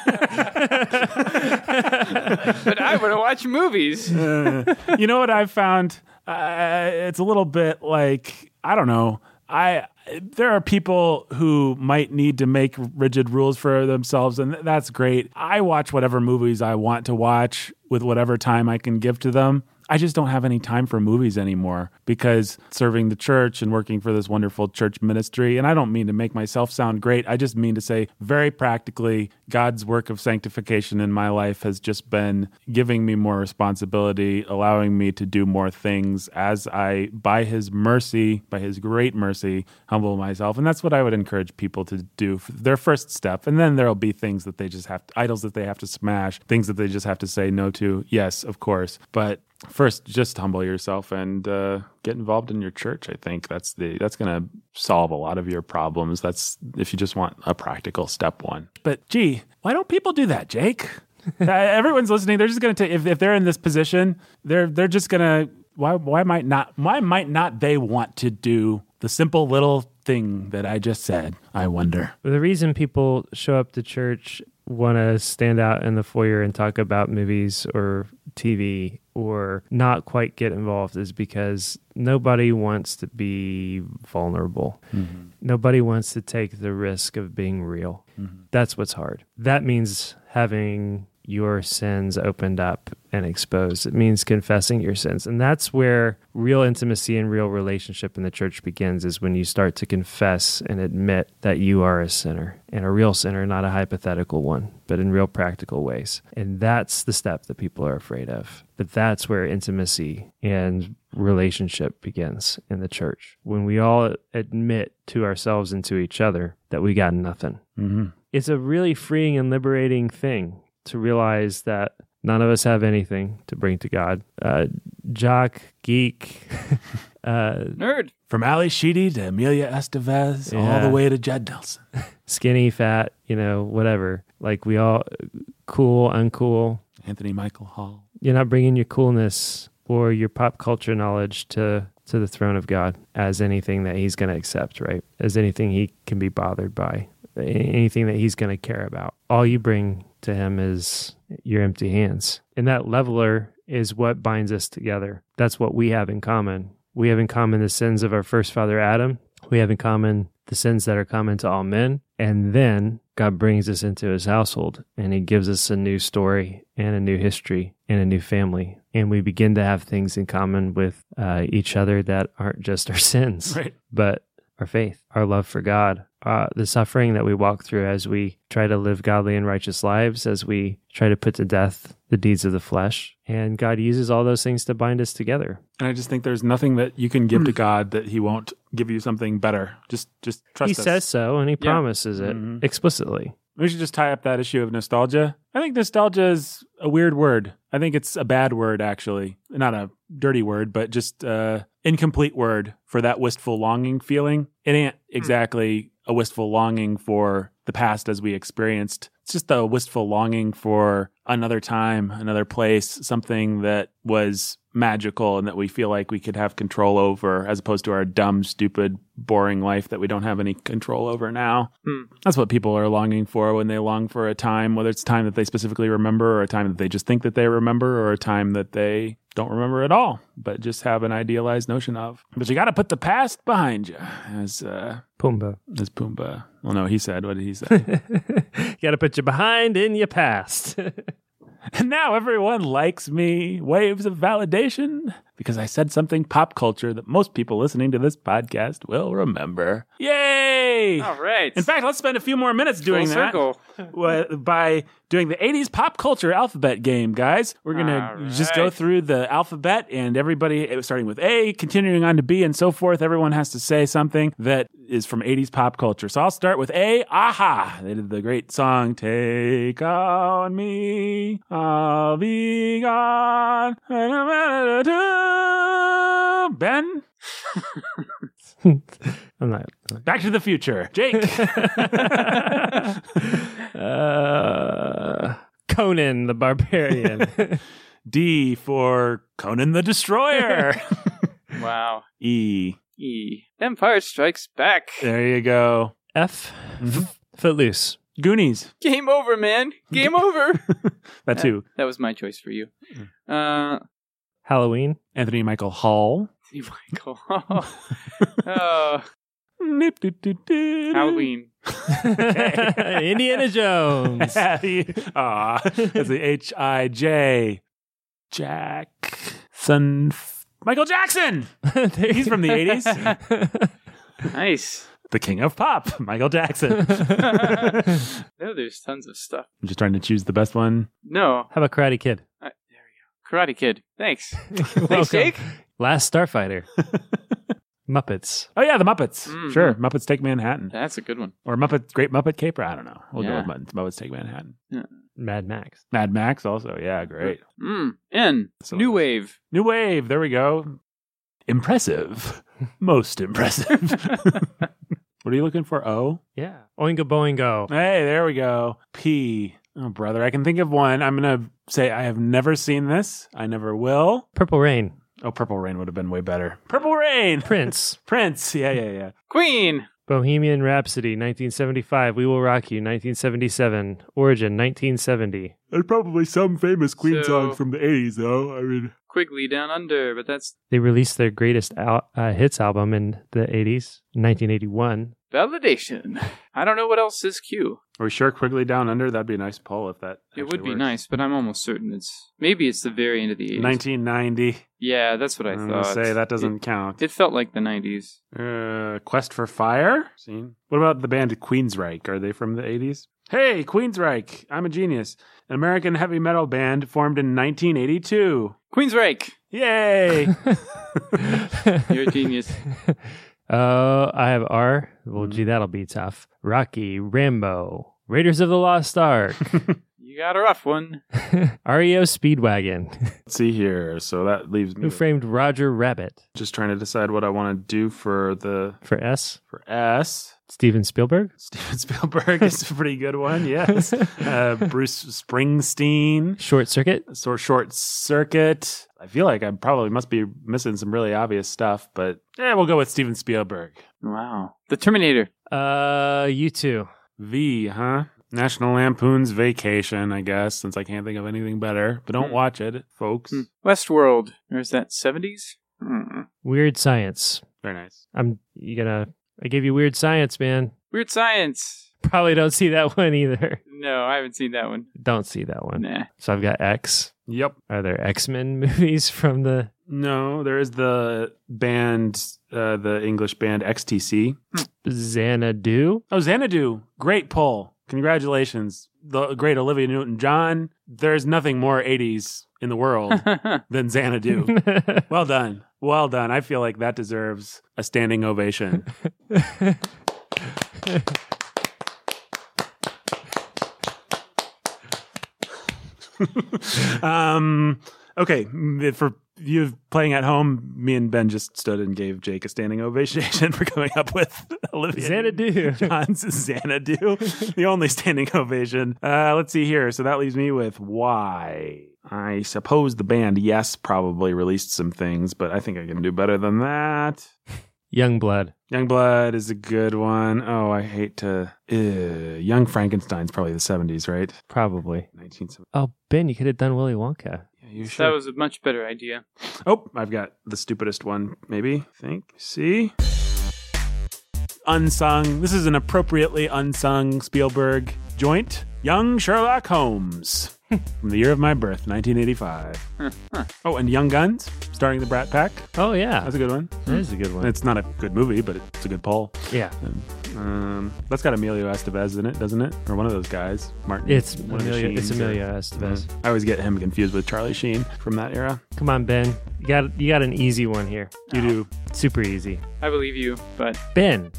Speaker 3: But I want to watch movies.
Speaker 1: you know what I've found? Uh, it's a little bit like I don't know. I there are people who might need to make rigid rules for themselves, and that's great. I watch whatever movies I want to watch with whatever time I can give to them. I just don't have any time for movies anymore because serving the church and working for this wonderful church ministry. And I don't mean to make myself sound great. I just mean to say, very practically, God's work of sanctification in my life has just been giving me more responsibility, allowing me to do more things as I, by His mercy, by His great mercy, humble myself. And that's what I would encourage people to do their first step. And then there'll be things that they just have, idols that they have to smash, things that they just have to say no to. Yes, of course. But first just humble yourself and uh, get involved in your church i think. That's the that's going to solve a lot of your problems. That's if you just want a practical step one. But gee why don't people do that jake? Uh, everyone's listening. They're just going to take if, if they're in this position they're they're just going to why why might not why might not they want to do the simple little thing that i just said i wonder?
Speaker 2: The reason people show up to church want to stand out in the foyer and talk about movies or TV or not quite get involved is because nobody wants to be vulnerable. Mm-hmm. Nobody wants to take the risk of being real. Mm-hmm. That's what's hard. That means having your sins opened up and exposed. It means confessing your sins. And that's where real intimacy and real relationship in the church begins is when you start to confess and admit that you are a sinner and a real sinner, not a hypothetical one, but in real practical ways. And that's the step that people are afraid of. But that's where intimacy and relationship begins in the church. When we all admit to ourselves and to each other that we got nothing.
Speaker 1: mm-hmm.
Speaker 2: It's a really freeing and liberating thing to realize that none of us have anything to bring to God. Uh, jock, geek, uh,
Speaker 3: Nerd.
Speaker 1: from Ally Sheedy to Emilio Estevez all the way to Judd Nelson
Speaker 2: skinny, fat, you know, whatever. Like we all, cool, uncool.
Speaker 1: anthony michael hall
Speaker 2: You're not bringing your coolness or your pop culture knowledge to to the throne of God as anything that He's going to accept, right? As anything He can be bothered by, anything that He's going to care about. All you bring to Him is your empty hands, and that leveler is what binds us together. That's what we have in common. We have in common the sins of our first father Adam. We have in common the sins that are common to all men. And then God brings us into his household and he gives us a new story and a new history and a new family. And we begin to have things in common with uh, each other that aren't just our sins,
Speaker 1: right
Speaker 2: but our faith, our love for God, uh, the suffering that we walk through as we try to live godly and righteous lives, as we try to put to death the deeds of the flesh. And God uses all those things to bind us together.
Speaker 1: And I just think there's nothing that you can give to God that He won't give you something better. Just, just trust
Speaker 2: he
Speaker 1: us.
Speaker 2: says so and he
Speaker 3: Yeah.
Speaker 2: promises it
Speaker 1: Mhm.
Speaker 2: explicitly.
Speaker 1: we should just tie up that issue of nostalgia. I think nostalgia is a weird word. I think it's a bad word, actually. Not a dirty word, but just uh incomplete word for that wistful longing feeling. It ain't hmm. exactly a wistful longing for the past as we experienced. It's just a wistful longing for another time, another place, something that was magical and that we feel like we could have control over as opposed to our dumb, stupid, boring life that we don't have any control over now. That's what people are longing for when they long for a time, whether it's a time that they specifically remember or a time that they just think that they remember or a time that they don't remember at all, but just have an idealized notion of. But you got to put the past behind you, as uh,
Speaker 2: Pumbaa.
Speaker 1: as Pumbaa. Well, no, he said. What did he say?
Speaker 2: you got to put you behind in your past.
Speaker 1: And now everyone likes me. Waves of validation because I said something pop culture that most people listening to this podcast will remember. Yay!
Speaker 3: All right.
Speaker 1: In fact, let's spend a few more minutes doing
Speaker 3: Full
Speaker 1: that by doing the 80s pop culture alphabet game, guys. We're going to
Speaker 3: All
Speaker 1: just go through the alphabet and everybody, uh, starting with A, continuing on to B, and so forth. Everyone has to say something that is from 80s pop culture. So I'll start with A, a-ha. They did the great song, Take On Me, I'll Be Gone. Ben,
Speaker 2: I'm not.
Speaker 1: Back to the Future. Jake.
Speaker 2: Uh, Conan the Barbarian.
Speaker 1: D for Conan the Destroyer.
Speaker 3: Wow.
Speaker 1: E.
Speaker 3: E. Empire Strikes Back.
Speaker 1: There you go.
Speaker 2: F.
Speaker 1: Mhm.
Speaker 2: F- Footloose.
Speaker 1: Goonies.
Speaker 3: Game over, man. Game over.
Speaker 1: That too.
Speaker 3: That was my choice for you.
Speaker 1: Mm.
Speaker 3: Uh,
Speaker 2: Halloween.
Speaker 1: Anthony Michael Hall.
Speaker 3: see, Michael. oh,
Speaker 1: Halloween.
Speaker 3: Halloween.
Speaker 2: Indiana Jones.
Speaker 1: Ah, that's the H I J. Jack. Son. Michael Jackson. He's from the 80s.
Speaker 3: Nice.
Speaker 1: The king of pop. Michael Jackson.
Speaker 3: no, there's tons of stuff.
Speaker 1: I'm just trying to choose the best one.
Speaker 3: No.
Speaker 2: How about Karate Kid?
Speaker 3: Uh, there we go. Karate Kid. Thanks.
Speaker 2: Welcome.
Speaker 3: Thanks, Jake.
Speaker 2: Last Starfighter. Muppets.
Speaker 1: Oh yeah, the Muppets.
Speaker 3: Mhm.
Speaker 1: Sure, Muppets Take Manhattan
Speaker 3: That's a good one.
Speaker 1: or Muppet Great Muppet Caper. I don't know. We'll
Speaker 3: Yeah.
Speaker 1: go with Muppets, Muppets Take Manhattan.
Speaker 2: Mad Max.
Speaker 1: Mad Max also. Yeah, great.
Speaker 3: Mm. N.
Speaker 1: So-
Speaker 3: New Wave.
Speaker 1: New Wave. There we go. Impressive. Most impressive. what are you looking for? O.
Speaker 2: Yeah. Oingo Boingo.
Speaker 1: Hey, there we go. P. Oh, brother, I can think of one. I'm gonna say I have never seen this. I never will.
Speaker 2: Purple Rain.
Speaker 1: Oh, Purple Rain would have been way better. Purple Rain.
Speaker 2: Prince.
Speaker 1: Prince. Yeah, yeah, yeah.
Speaker 3: Queen.
Speaker 2: Bohemian Rhapsody, 1975. We Will Rock You, 1977. Origin, 1970.
Speaker 1: There's probably some famous
Speaker 3: Queen So- songs
Speaker 1: from the 80s, though. I mean,
Speaker 3: Quigley Down Under. But that's
Speaker 2: They released their greatest al- uh, hits album in the 80s, 1981.
Speaker 3: Validation. I don't know what else is Q.
Speaker 1: are we sure Quigley Down Under? That'd be a nice poll if that.
Speaker 3: It would be
Speaker 1: works.
Speaker 3: nice, but I'm almost certain it's maybe it's the very end of the 80s.
Speaker 1: 1990.
Speaker 3: Yeah, that's what I
Speaker 1: I'm
Speaker 3: thought.
Speaker 1: say that doesn't count.
Speaker 3: It, it felt like the 90s.
Speaker 1: Uh, Quest for Fire. Seen. What about the band Queensryche? Are they from the 80s? Hey, Queensryche. I'm a genius. An American heavy metal band formed in 1982.
Speaker 3: Queensryche.
Speaker 1: Yay!
Speaker 3: You're a genius.
Speaker 2: Uh, I have R. Well,
Speaker 1: Hmm.
Speaker 2: gee, that'll be tough. Rocky, Rambo, Raiders of the Lost Ark,
Speaker 3: You got a rough one.
Speaker 2: REO Speedwagon,
Speaker 1: Let's see here. So that leaves me
Speaker 2: Who Framed Roger Rabbit.
Speaker 1: just trying to decide what I want to do for the
Speaker 2: For S,
Speaker 1: for S.
Speaker 2: Steven Spielberg.
Speaker 1: Steven Spielberg is a pretty good one. Yes. Uh, Bruce Springsteen.
Speaker 2: Short Circuit.
Speaker 1: Sort short circuit. I feel like I probably must be missing some really obvious stuff, but yeah, we'll go with Steven Spielberg.
Speaker 3: Wow. The Terminator.
Speaker 2: Uh, U2.
Speaker 1: V, huh? National Lampoon's Vacation, I guess, since I can't think of anything better. But don't
Speaker 3: Hmm.
Speaker 1: watch it, folks.
Speaker 3: Hmm. Westworld. Or is that 70s? Hmm.
Speaker 2: Weird Science.
Speaker 1: Very nice.
Speaker 2: I'm you gonna. I gave you Weird Science, man.
Speaker 3: Weird Science.
Speaker 2: Probably don't see that one either.
Speaker 3: No, I haven't seen that one.
Speaker 2: Don't see that one.
Speaker 3: Nah.
Speaker 2: So I've got X.
Speaker 1: Yep.
Speaker 2: Are there X Men movies from the?
Speaker 1: No, there is the band, uh, the English band XTC.
Speaker 2: Xanadu.
Speaker 1: Oh, Xanadu. Great pull. Congratulations. The great Olivia Newton John. There's nothing more 80s in the world than Xanadu. well done. Well done. I feel like that deserves a standing ovation. um, okay. For you playing at home, me and Ben just stood and gave Jake a standing ovation for coming up with Olivia
Speaker 2: Xanadu.
Speaker 1: John's Xanadu, the only standing ovation. Uh, let's see here. So that leaves me with why. I suppose the band Yes probably released some things, but I think I can do better than that.
Speaker 2: Youngblood.
Speaker 1: Youngblood is a good one. Oh, I hate to. Uh, Young Frankenstein's probably the 70s, right?
Speaker 2: Probably.
Speaker 1: 1970.
Speaker 2: Oh, Ben, you could have done Willy Wonka.
Speaker 1: Yeah, you
Speaker 3: should.
Speaker 1: That
Speaker 3: was a much better idea.
Speaker 1: Oh, I've got the stupidest one, maybe. I think. See? Unsung. This is an appropriately unsung Spielberg joint. Young Sherlock Holmes. from the year of my birth, 1985. Oh, and Young Guns, starring the Brat Pack.
Speaker 2: Oh yeah,
Speaker 1: That's a good one.
Speaker 2: that is a good one.
Speaker 1: It's not a good movie, but it's a good poll.
Speaker 2: yeah,
Speaker 1: um, um, that's got Emilio Estevez in it, doesn't it? Or one of those guys, Martin.
Speaker 2: it's
Speaker 1: one of the
Speaker 2: Emilio, it's
Speaker 1: Sheens or-
Speaker 2: Emilio Estevez. Mm-hmm.
Speaker 1: I always get him confused with Charlie Sheen from that era.
Speaker 2: Come on, Ben, you got you got an easy one here.
Speaker 1: You do.
Speaker 2: Super easy.
Speaker 3: I believe you, but
Speaker 2: Ben,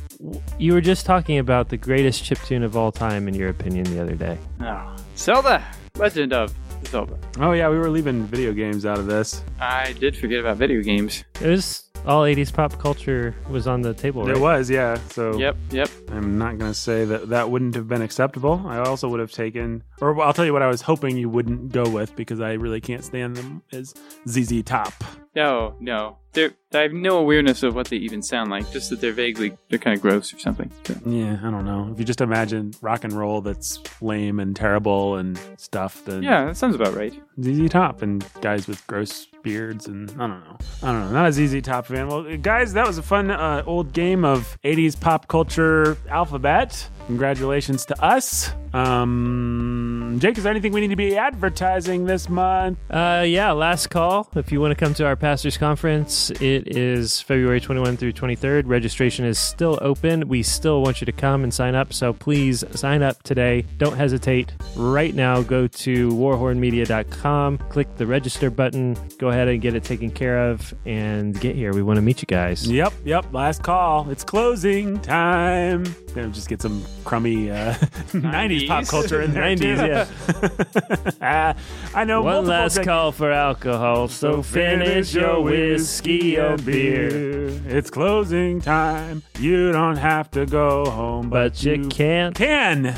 Speaker 2: you were just talking about the greatest chip tune of all time, in your opinion, the other day.
Speaker 3: oh. Zelda, Legend of Zelda.
Speaker 1: Oh yeah, we were leaving video games out of this.
Speaker 3: I did forget about video games.
Speaker 2: It was all 80s pop culture was on the table, right?
Speaker 1: It was, yeah. So
Speaker 3: Yep, yep.
Speaker 1: I'm not going to say that that wouldn't have been acceptable. I also would have taken, or I'll tell you what I was hoping you wouldn't go with because I really can't stand them is ZZ Top.
Speaker 3: No, no. They're, I have no awareness of what they even sound like. Just that they're vaguely, they're kind of gross or something. So,
Speaker 1: Yeah, I don't know. If you just imagine rock and roll that's lame and terrible and stuff, then
Speaker 3: yeah, that sounds about right.
Speaker 1: ZZ Top and guys with gross beards and I don't know. I don't know. Not a ZZ Top fan. Well, guys, that was a fun uh, old game of 80s pop culture alphabet. Congratulations to us. Um, Jake, is there anything we need to be advertising this month?
Speaker 2: Uh, yeah, last call. If you want to come to our pastors conference, it is February 21 through 23rd. Registration is still open. We still want you to come and sign up, so please sign up today. Don't hesitate. Right now, go to warhornmedia.com, click the register button, go ahead and get it taken care of, and get here. We want to meet you guys.
Speaker 1: Yep, yep. Last call. It's closing time. Gonna just get some crummy uh, 90s pop culture in there.
Speaker 2: 90s,
Speaker 1: yeah. uh, I know.
Speaker 2: One last
Speaker 1: dec-
Speaker 2: call for alcohol, so finish your whiskey or beer.
Speaker 1: It's closing time. You don't have to go home, but,
Speaker 2: But you can't
Speaker 1: can.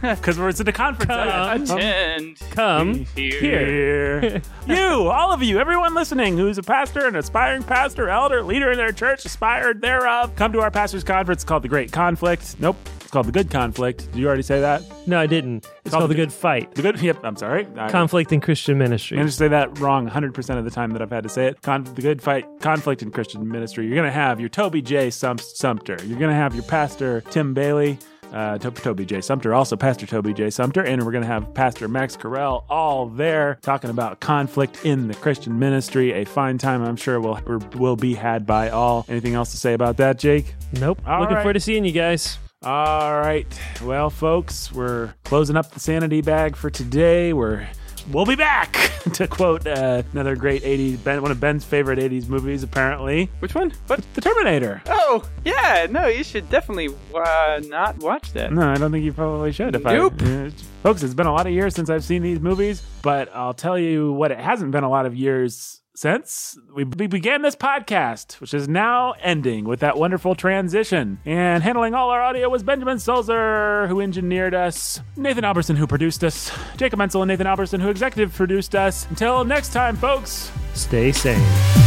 Speaker 1: Because we're at a conference.
Speaker 2: Come.
Speaker 3: Attend
Speaker 2: come
Speaker 3: here.
Speaker 1: here. you, all of you, everyone listening who's a pastor, an aspiring pastor, elder, leader in their church, aspired thereof, come to our pastor's conference called The Great Conflict. Nope, it's called The Good Conflict. Did you already say that?
Speaker 2: No, I didn't. It's called the Good Fight.
Speaker 1: The Good, yep, I'm sorry. I,
Speaker 2: Conflict in Christian Ministry.
Speaker 1: I'm going to say that wrong 100% of the time that I've had to say it. Con- the good fight, conflict in Christian ministry. You're going to have your Toby J. Sump- Sumpter. You're going to have your pastor, Tim Bayly. Uh, to- Toby J. Sumpter, also Pastor Toby J. Sumpter, and we're going to have Pastor Max Carell all there talking about conflict in the Christian ministry. A fine time, I'm sure, will will be had by all. Anything else to say about that, Jake?
Speaker 2: Nope.
Speaker 1: All
Speaker 2: Looking
Speaker 1: right.
Speaker 2: forward to seeing you guys.
Speaker 1: All right. Well, folks, we're closing up the sanity bag for today. We're we'll be back to quote uh, another great 80s ben, one of Ben's favorite 80s movies apparently.
Speaker 3: Which one? What?
Speaker 1: The Terminator.
Speaker 3: Oh, yeah. No, you should definitely uh, not watch that.
Speaker 1: No, I don't think you probably should. If
Speaker 3: Nope.
Speaker 1: I, uh, folks, it's been a lot of years since I've seen these movies, but I'll tell you what, it hasn't been a lot of years since we, began this podcast, which is now ending with that wonderful transition. And handling all our audio was Benjamin Sulzer, who engineered us, Nathan Alberson, who produced us, Jacob Mentzel and Nathan Alberson, who executive produced us. Until next time, folks.
Speaker 2: Stay sane.